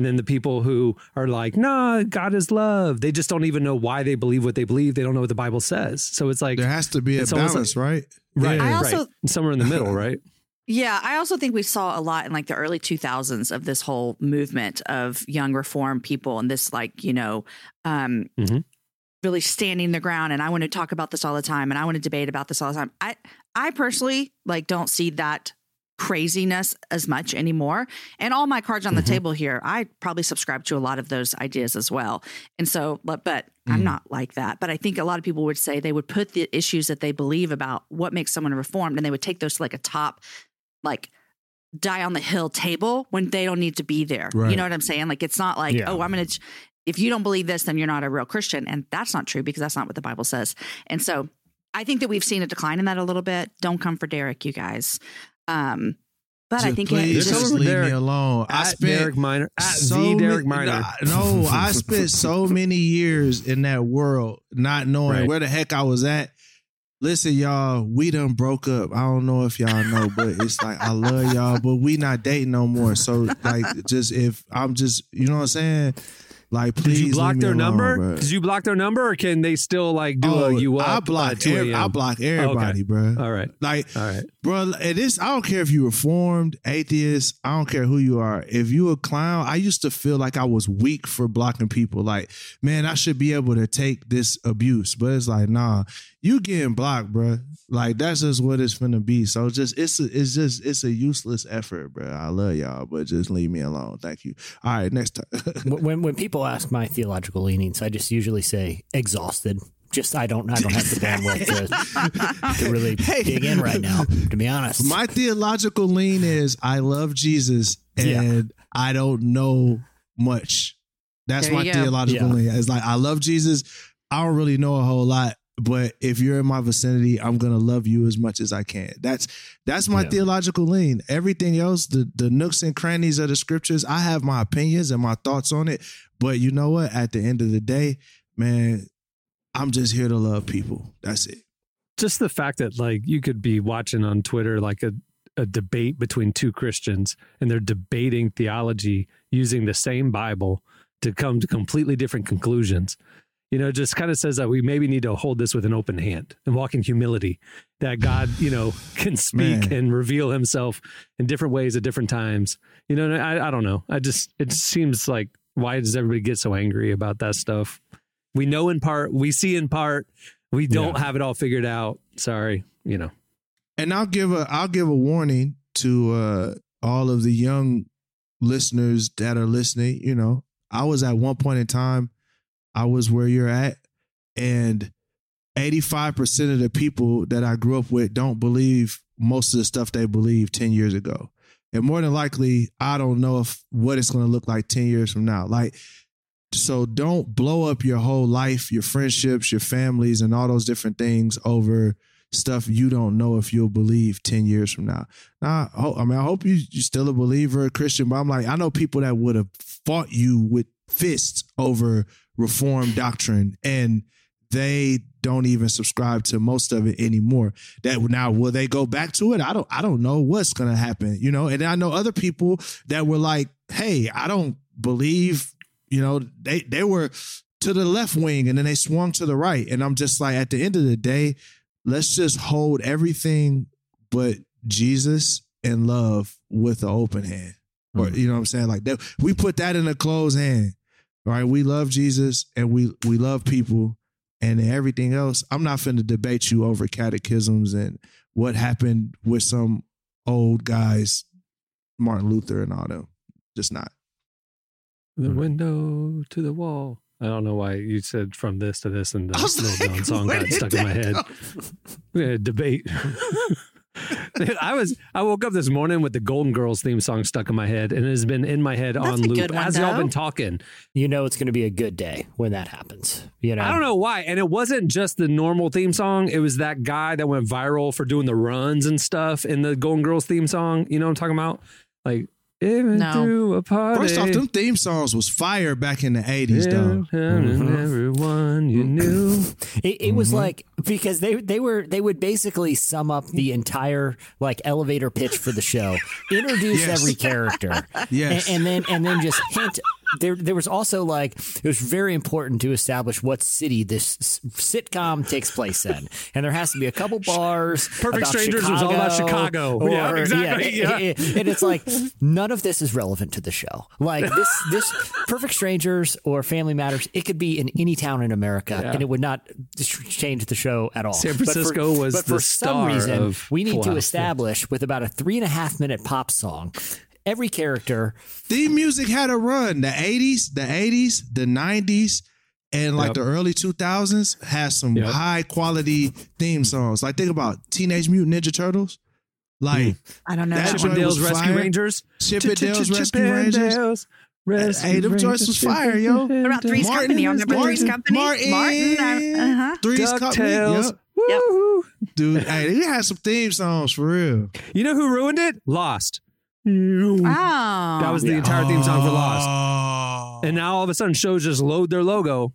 [SPEAKER 2] And then the people who are like, nah, God is love. They just don't even know why they believe what they believe. They don't know what the Bible says. So it's like
[SPEAKER 5] there has to be a
[SPEAKER 2] it's almost
[SPEAKER 5] balance,
[SPEAKER 2] like-
[SPEAKER 5] right?
[SPEAKER 2] Right.
[SPEAKER 5] Yeah.
[SPEAKER 4] I
[SPEAKER 2] right.
[SPEAKER 4] also-
[SPEAKER 2] Somewhere in the middle, right?
[SPEAKER 4] Yeah, I also think we saw a lot in like the early 2000s of this whole movement of young reform people and this like, you know, um
[SPEAKER 2] Mhm.
[SPEAKER 4] really standing the ground and I want to talk about this all the time and I want to debate about this all the time. I I personally like don't see that craziness as much anymore. And all my cards on the mm-hmm. table here, I probably subscribe to a lot of those ideas as well. And so, but, but I'm mm. not like that. But I think a lot of people would say they would put the issues that they believe about what makes someone reformed and they would take those to like a top, like die on the hill table when they don't need to be there.
[SPEAKER 5] Right.
[SPEAKER 4] You know what I'm saying? Like it's not like,
[SPEAKER 3] Yeah.
[SPEAKER 4] oh, I'm going to, if you don't believe this, then you're not a real Christian. And that's not true because that's not what the Bible says. And so I think that we've seen a decline in that a little bit. Don't come for Derek, you guys. Um, but I think
[SPEAKER 5] please
[SPEAKER 4] it,
[SPEAKER 2] Just
[SPEAKER 5] just leave
[SPEAKER 2] Derek-
[SPEAKER 5] me alone. I
[SPEAKER 2] At
[SPEAKER 5] spent
[SPEAKER 2] Derek Minor, at
[SPEAKER 5] so
[SPEAKER 2] the Derek
[SPEAKER 5] many-
[SPEAKER 2] Minor.
[SPEAKER 5] No, I spent so many years in that world not knowing
[SPEAKER 2] Right.
[SPEAKER 5] where the heck I was at. Listen, y'all, we done broke up. I don't know if y'all know, but it's like I love y'all, but we not dating no more. So like, just if I'm just, you know what I'm saying? Like, please
[SPEAKER 2] Did you block
[SPEAKER 5] leave
[SPEAKER 2] their
[SPEAKER 5] alone,
[SPEAKER 2] number?
[SPEAKER 5] bro.
[SPEAKER 2] Did you block their number, or can they still like do
[SPEAKER 5] Oh,
[SPEAKER 2] a you up?
[SPEAKER 5] I block.
[SPEAKER 2] 2
[SPEAKER 5] every-
[SPEAKER 2] a.m.?
[SPEAKER 5] I block everybody, bro.
[SPEAKER 2] All right.
[SPEAKER 5] Like,
[SPEAKER 2] All right.
[SPEAKER 5] Bro, it is. I don't care if you reformed, atheist. I don't care who you are. If you a clown, I used to feel like I was weak for blocking people. Like, man, I should be able to take this abuse. But it's like, nah, you getting blocked, bro. Like that's just what it's gonna be. So just it's a, it's just it's a useless effort, bro. I love y'all, but just leave me alone. Thank you. All right, next time.
[SPEAKER 3] When- when when people ask my theological leanings, I just usually say exhausted. Just I don't I don't have the bandwidth to, to really dig in right now. To be honest,
[SPEAKER 5] My theological lean is I love Jesus and I don't know much. That's
[SPEAKER 3] There
[SPEAKER 5] my theological
[SPEAKER 3] Yeah.
[SPEAKER 5] lean. It's like I love Jesus. I don't really know a whole lot, but if you're in my vicinity, I'm gonna love you as much as I can. That's that's my theological lean. Everything else, the the nooks and crannies of the scriptures, I have my opinions and my thoughts on it. But you know what? At the end of the day, man, I'm just here to love people. That's it.
[SPEAKER 2] just the fact that like you could be watching on Twitter like a, a debate between two Christians and they're debating theology using the same Bible to come to completely different conclusions. You know, just kind of says that we maybe need to hold this with an open hand and walk in humility. That God, you know, can speak
[SPEAKER 5] Man.
[SPEAKER 2] and reveal Himself in different ways at different times. You know, I, I don't know. I just it just seems like why does everybody get so angry about that stuff? We know in part, we see in part, we don't have it all figured out. Sorry, you know.
[SPEAKER 5] and I'll give a I'll give a warning to uh all of the young listeners that are listening. You know, I was at one point in time, I was where you're at, and 85% of the people that I grew up with don't believe most of the stuff they believed 10 years ago. And more than likely, I don't know if what it's going to look like 10 years from now. Like, so don't blow up your whole life, your friendships, your families, and all those different things over stuff you don't know if you'll believe 10 years from now. Now, I I mean, I hope you, you're still a believer, a Christian, but I'm like, I know people that would have fought you with fists over reform doctrine and they don't even subscribe to most of it anymore. That now will they go back to it? I don't I don't know what's gonna happen, you know. And I know other people that were like, hey, I don't believe, you know, they they were to the left wing and then they swung to the right. And I'm just like, at the end of the day, let's just hold everything but Jesus and love with an open hand. Or mm. you know what I'm saying? Like that we put that in a closed hand. Right? We love Jesus and we we love people and everything else. I'm not finna debate you over catechisms and what happened with some old guys, Martin Luther and all them. Just not.
[SPEAKER 2] The mm. window to the wall. I don't know why you said from this to this and the Lil Jon song got stuck in my head.
[SPEAKER 5] go?
[SPEAKER 2] We had a debate. I was I woke up this morning with the Golden Girls theme song stuck in my head, and it has been in my head on loop
[SPEAKER 3] one,
[SPEAKER 2] as y'all been talking.
[SPEAKER 3] you know it's going to be a good day when that happens. You know,
[SPEAKER 2] I don't know why, and it wasn't just the normal theme song. It was that guy that went viral for doing the runs and stuff in the Golden Girls theme song. You know what I'm talking about? Like even
[SPEAKER 4] No.
[SPEAKER 2] through a party.
[SPEAKER 5] First off, them theme songs was fire back in the 80s, though.
[SPEAKER 2] and mm-hmm. everyone you mm-hmm. knew.
[SPEAKER 3] It, it was mm-hmm. like because they they were they would basically sum up the entire like elevator pitch for the show, introduce
[SPEAKER 5] Yes.
[SPEAKER 3] every character,
[SPEAKER 5] Yes.
[SPEAKER 3] and, and then and then just hint. There, there was also like it was very important to establish what city this s- sitcom takes place in, and there has to be a couple bars.
[SPEAKER 2] Perfect Strangers was all about Chicago.
[SPEAKER 3] or-
[SPEAKER 2] Yeah, exactly,
[SPEAKER 3] yeah,
[SPEAKER 2] yeah.
[SPEAKER 3] and it's like none of this is relevant to the show. Like this, this Perfect Strangers or Family Matters, it could be in any town in America,
[SPEAKER 2] Yeah.
[SPEAKER 3] and it would not change the show at all.
[SPEAKER 2] San
[SPEAKER 3] But for-
[SPEAKER 2] Francisco was
[SPEAKER 3] but for some reason we need to establish with about a three and a half minute pop song. Every character,
[SPEAKER 5] Theme music had a run. The 80s, the 80s, the 90s, and like
[SPEAKER 2] Yep.
[SPEAKER 5] the early 2000s has some
[SPEAKER 2] Yep.
[SPEAKER 5] high quality theme songs. Like think about Teenage Mutant Ninja Turtles. Like
[SPEAKER 4] I don't know.
[SPEAKER 5] that joint
[SPEAKER 2] Chippendales
[SPEAKER 5] was
[SPEAKER 2] Rescue
[SPEAKER 5] fire.
[SPEAKER 2] Rangers.
[SPEAKER 5] Chippendales Rescue Rangers.
[SPEAKER 2] Rescue
[SPEAKER 5] Hey, them joints was fire, yo.
[SPEAKER 4] What about Three's
[SPEAKER 5] Martin
[SPEAKER 4] Company? Y'all remember
[SPEAKER 5] Martin-
[SPEAKER 4] Three's Company?
[SPEAKER 5] Martin.
[SPEAKER 4] Martin. Uh huh.
[SPEAKER 5] Three's Company.
[SPEAKER 2] DuckTales.
[SPEAKER 5] Yep.
[SPEAKER 4] Yep.
[SPEAKER 5] Dude, hey, they had some theme songs for real.
[SPEAKER 2] You know who ruined it? Lost.
[SPEAKER 4] Oh.
[SPEAKER 2] That was the entire theme song for Lost.
[SPEAKER 5] Oh.
[SPEAKER 2] And now all of a sudden shows just load their logo.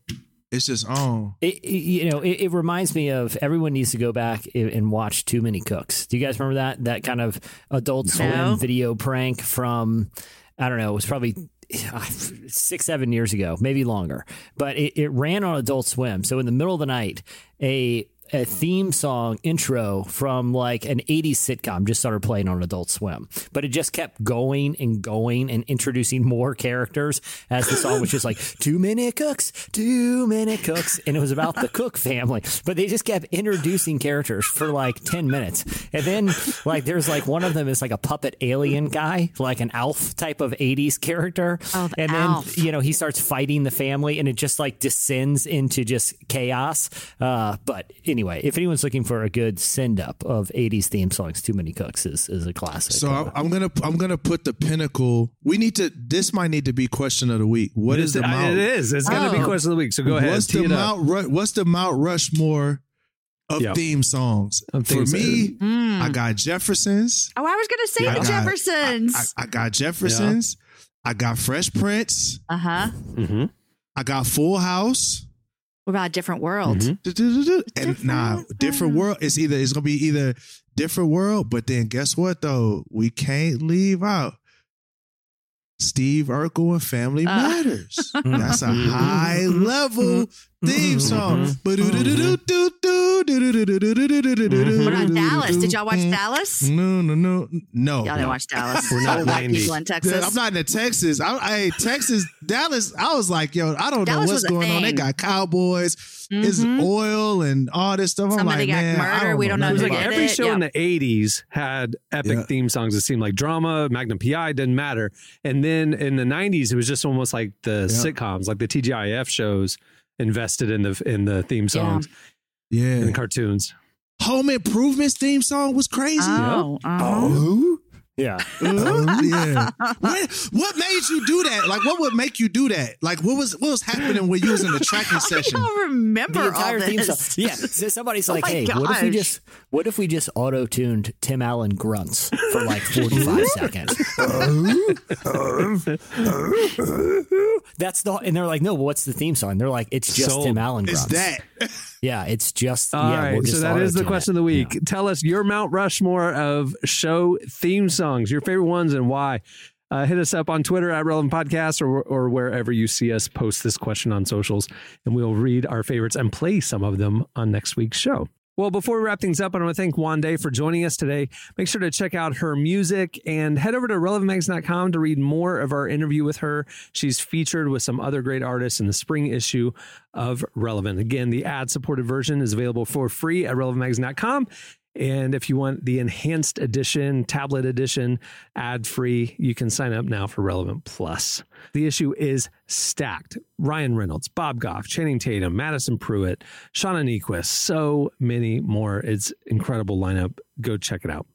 [SPEAKER 5] It's just on.
[SPEAKER 3] it, it- you know, it, it reminds me of everyone needs to go back i- and watch Too Many Cooks. Do you guys remember that that kind of Adult Swim
[SPEAKER 4] No.
[SPEAKER 3] video prank from? I don't know. It was probably uh, six, seven years ago, maybe longer. But it, it ran on Adult Swim. So in the middle of the night, a a theme song intro from like an 80s sitcom just started playing on Adult Swim. But it just kept going and going and introducing more characters as the song was just like, too many cooks, too many cooks. And it was about the Cook family. But they just kept introducing characters for like 10 minutes. And then, like, there's like one of them is like a puppet alien guy, like an elf type of 80s character.
[SPEAKER 4] Oh, the
[SPEAKER 3] and
[SPEAKER 4] Alf.
[SPEAKER 3] then, you know, he starts fighting the family and it just like descends into just chaos. Uh, but anyway, if anyone's looking for a good send up of 80s theme songs, Too Many Cooks is, is a classic.
[SPEAKER 5] So I'm, I'm gonna I'm gonna put the pinnacle. We need to. This might need to be question of the week. What is
[SPEAKER 2] This-
[SPEAKER 5] the Mount?
[SPEAKER 2] It is. It's going to be
[SPEAKER 4] Oh.
[SPEAKER 2] question of the week. So go ahead.
[SPEAKER 5] What's the. Mount? Ru- What's the Mount Rushmore of
[SPEAKER 2] Yeah.
[SPEAKER 5] theme songs?
[SPEAKER 2] Of
[SPEAKER 5] For me,
[SPEAKER 4] Mm.
[SPEAKER 5] I got Jeffersons.
[SPEAKER 4] Oh, I was gonna say
[SPEAKER 5] I
[SPEAKER 4] the Jeffersons.
[SPEAKER 5] I, I got Jeffersons. I got Fresh Prince.
[SPEAKER 4] Uh huh.
[SPEAKER 2] Mm-hmm.
[SPEAKER 5] I got Full House.
[SPEAKER 4] What about a different world?
[SPEAKER 2] Mhm.
[SPEAKER 5] And nah, different world. It's either it's gonna be either different world, but then guess what though? We can't leave out Steve Urkel and Family
[SPEAKER 4] Uh.
[SPEAKER 5] Matters. That's a high level theme song.
[SPEAKER 4] What about Dallas? Did y'all watch
[SPEAKER 5] Mm-hmm.
[SPEAKER 4] Dallas?
[SPEAKER 5] No, no, no, no.
[SPEAKER 4] Y'all didn't watch Dallas.
[SPEAKER 2] We're not
[SPEAKER 4] white people in Texas.
[SPEAKER 5] I'm not in Texas. I, I Texas, Dallas. I was like, yo, I don't
[SPEAKER 4] Dallas
[SPEAKER 5] know what's going on. They got cowboys, it's
[SPEAKER 4] Mhm.
[SPEAKER 5] oil and all this stuff. I'm
[SPEAKER 4] Somebody
[SPEAKER 5] like,
[SPEAKER 4] got
[SPEAKER 5] man,
[SPEAKER 4] murdered.
[SPEAKER 5] don't
[SPEAKER 4] We don't know
[SPEAKER 2] It was
[SPEAKER 4] who
[SPEAKER 2] like every
[SPEAKER 4] it.
[SPEAKER 2] show
[SPEAKER 4] Yeah.
[SPEAKER 2] in the 80s had epic
[SPEAKER 5] Yeah.
[SPEAKER 2] theme songs. It seemed like drama, Magnum PI, didn't matter. And then in the 90s, it was just almost like the
[SPEAKER 5] Yeah.
[SPEAKER 2] sitcoms, like the TGIF shows invested in the in the theme songs
[SPEAKER 5] Yeah.
[SPEAKER 2] and the cartoons.
[SPEAKER 5] Home Improvements theme song was crazy.
[SPEAKER 4] Oh, uh-huh.
[SPEAKER 5] Oh,
[SPEAKER 3] yeah.
[SPEAKER 5] uh, yeah. What, what made you do that? Like, what would make you do that? Like, what was what was happening when you was in the tracking
[SPEAKER 4] I
[SPEAKER 5] session?
[SPEAKER 4] don't remember
[SPEAKER 3] the entire
[SPEAKER 4] all
[SPEAKER 3] theme song. Yeah, so somebody's
[SPEAKER 4] Oh
[SPEAKER 3] like,
[SPEAKER 4] my
[SPEAKER 3] "Hey, what if we just what if we just auto tuned Tim Allen grunts for like forty five seconds?" That's the and they're like, "No, what's the theme song?" They're like, "It's just
[SPEAKER 2] Sold.
[SPEAKER 3] Tim Allen
[SPEAKER 5] It's
[SPEAKER 3] grunts."
[SPEAKER 5] that.
[SPEAKER 3] Yeah, it's just
[SPEAKER 2] All
[SPEAKER 3] yeah.
[SPEAKER 2] right,
[SPEAKER 3] we'll
[SPEAKER 2] so that is the question
[SPEAKER 3] it.
[SPEAKER 2] of the week. Tell us your Mount Rushmore of show theme songs, your favorite ones, and why. Uh, hit us up on Twitter at Relevant Podcast or, or wherever you see us post this question on socials, and we'll read our favorites and play some of them on next week's show. Well, before we wrap things up, I want to thank Wande for joining us today. Make sure to check out her music and head over to relevantmagazine.com to read more of our interview with her. She's featured with some other great artists in the spring issue of Relevant. Again, the ad supported version is available for free at relevantmagazine.com. And if you want the enhanced edition, tablet edition, ad free, you can sign up now for Relevant Plus. The issue is stacked. Ryan Reynolds, Bob Goff, Channing Tatum, Madison Prewett, Shauna Niequist, so many more. It's incredible lineup. Go check it out.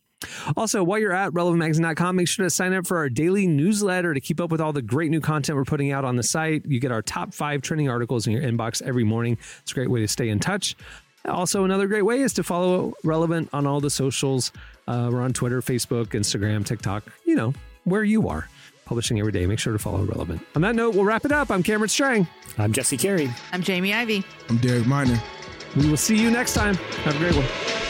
[SPEAKER 2] Also, while you're at relevantmagazine.com, make sure to sign up for our daily newsletter to keep up with all the great new content we're putting out on the site. You get our top five trending articles in your inbox every morning. It's a great way to stay in touch. Also, another great way is to follow Relevant on all the socials. Uh, we're on Twitter, Facebook, Instagram, TikTok, you know, where you are. Publishing every day. Make sure to follow Relevant. On that note, we'll wrap it up. I'm Cameron Strang.
[SPEAKER 3] I'm Jesse Carey.
[SPEAKER 4] I'm Jamie Ivey.
[SPEAKER 5] I'm Derek Minor.
[SPEAKER 2] We will see you next time. Have a great one.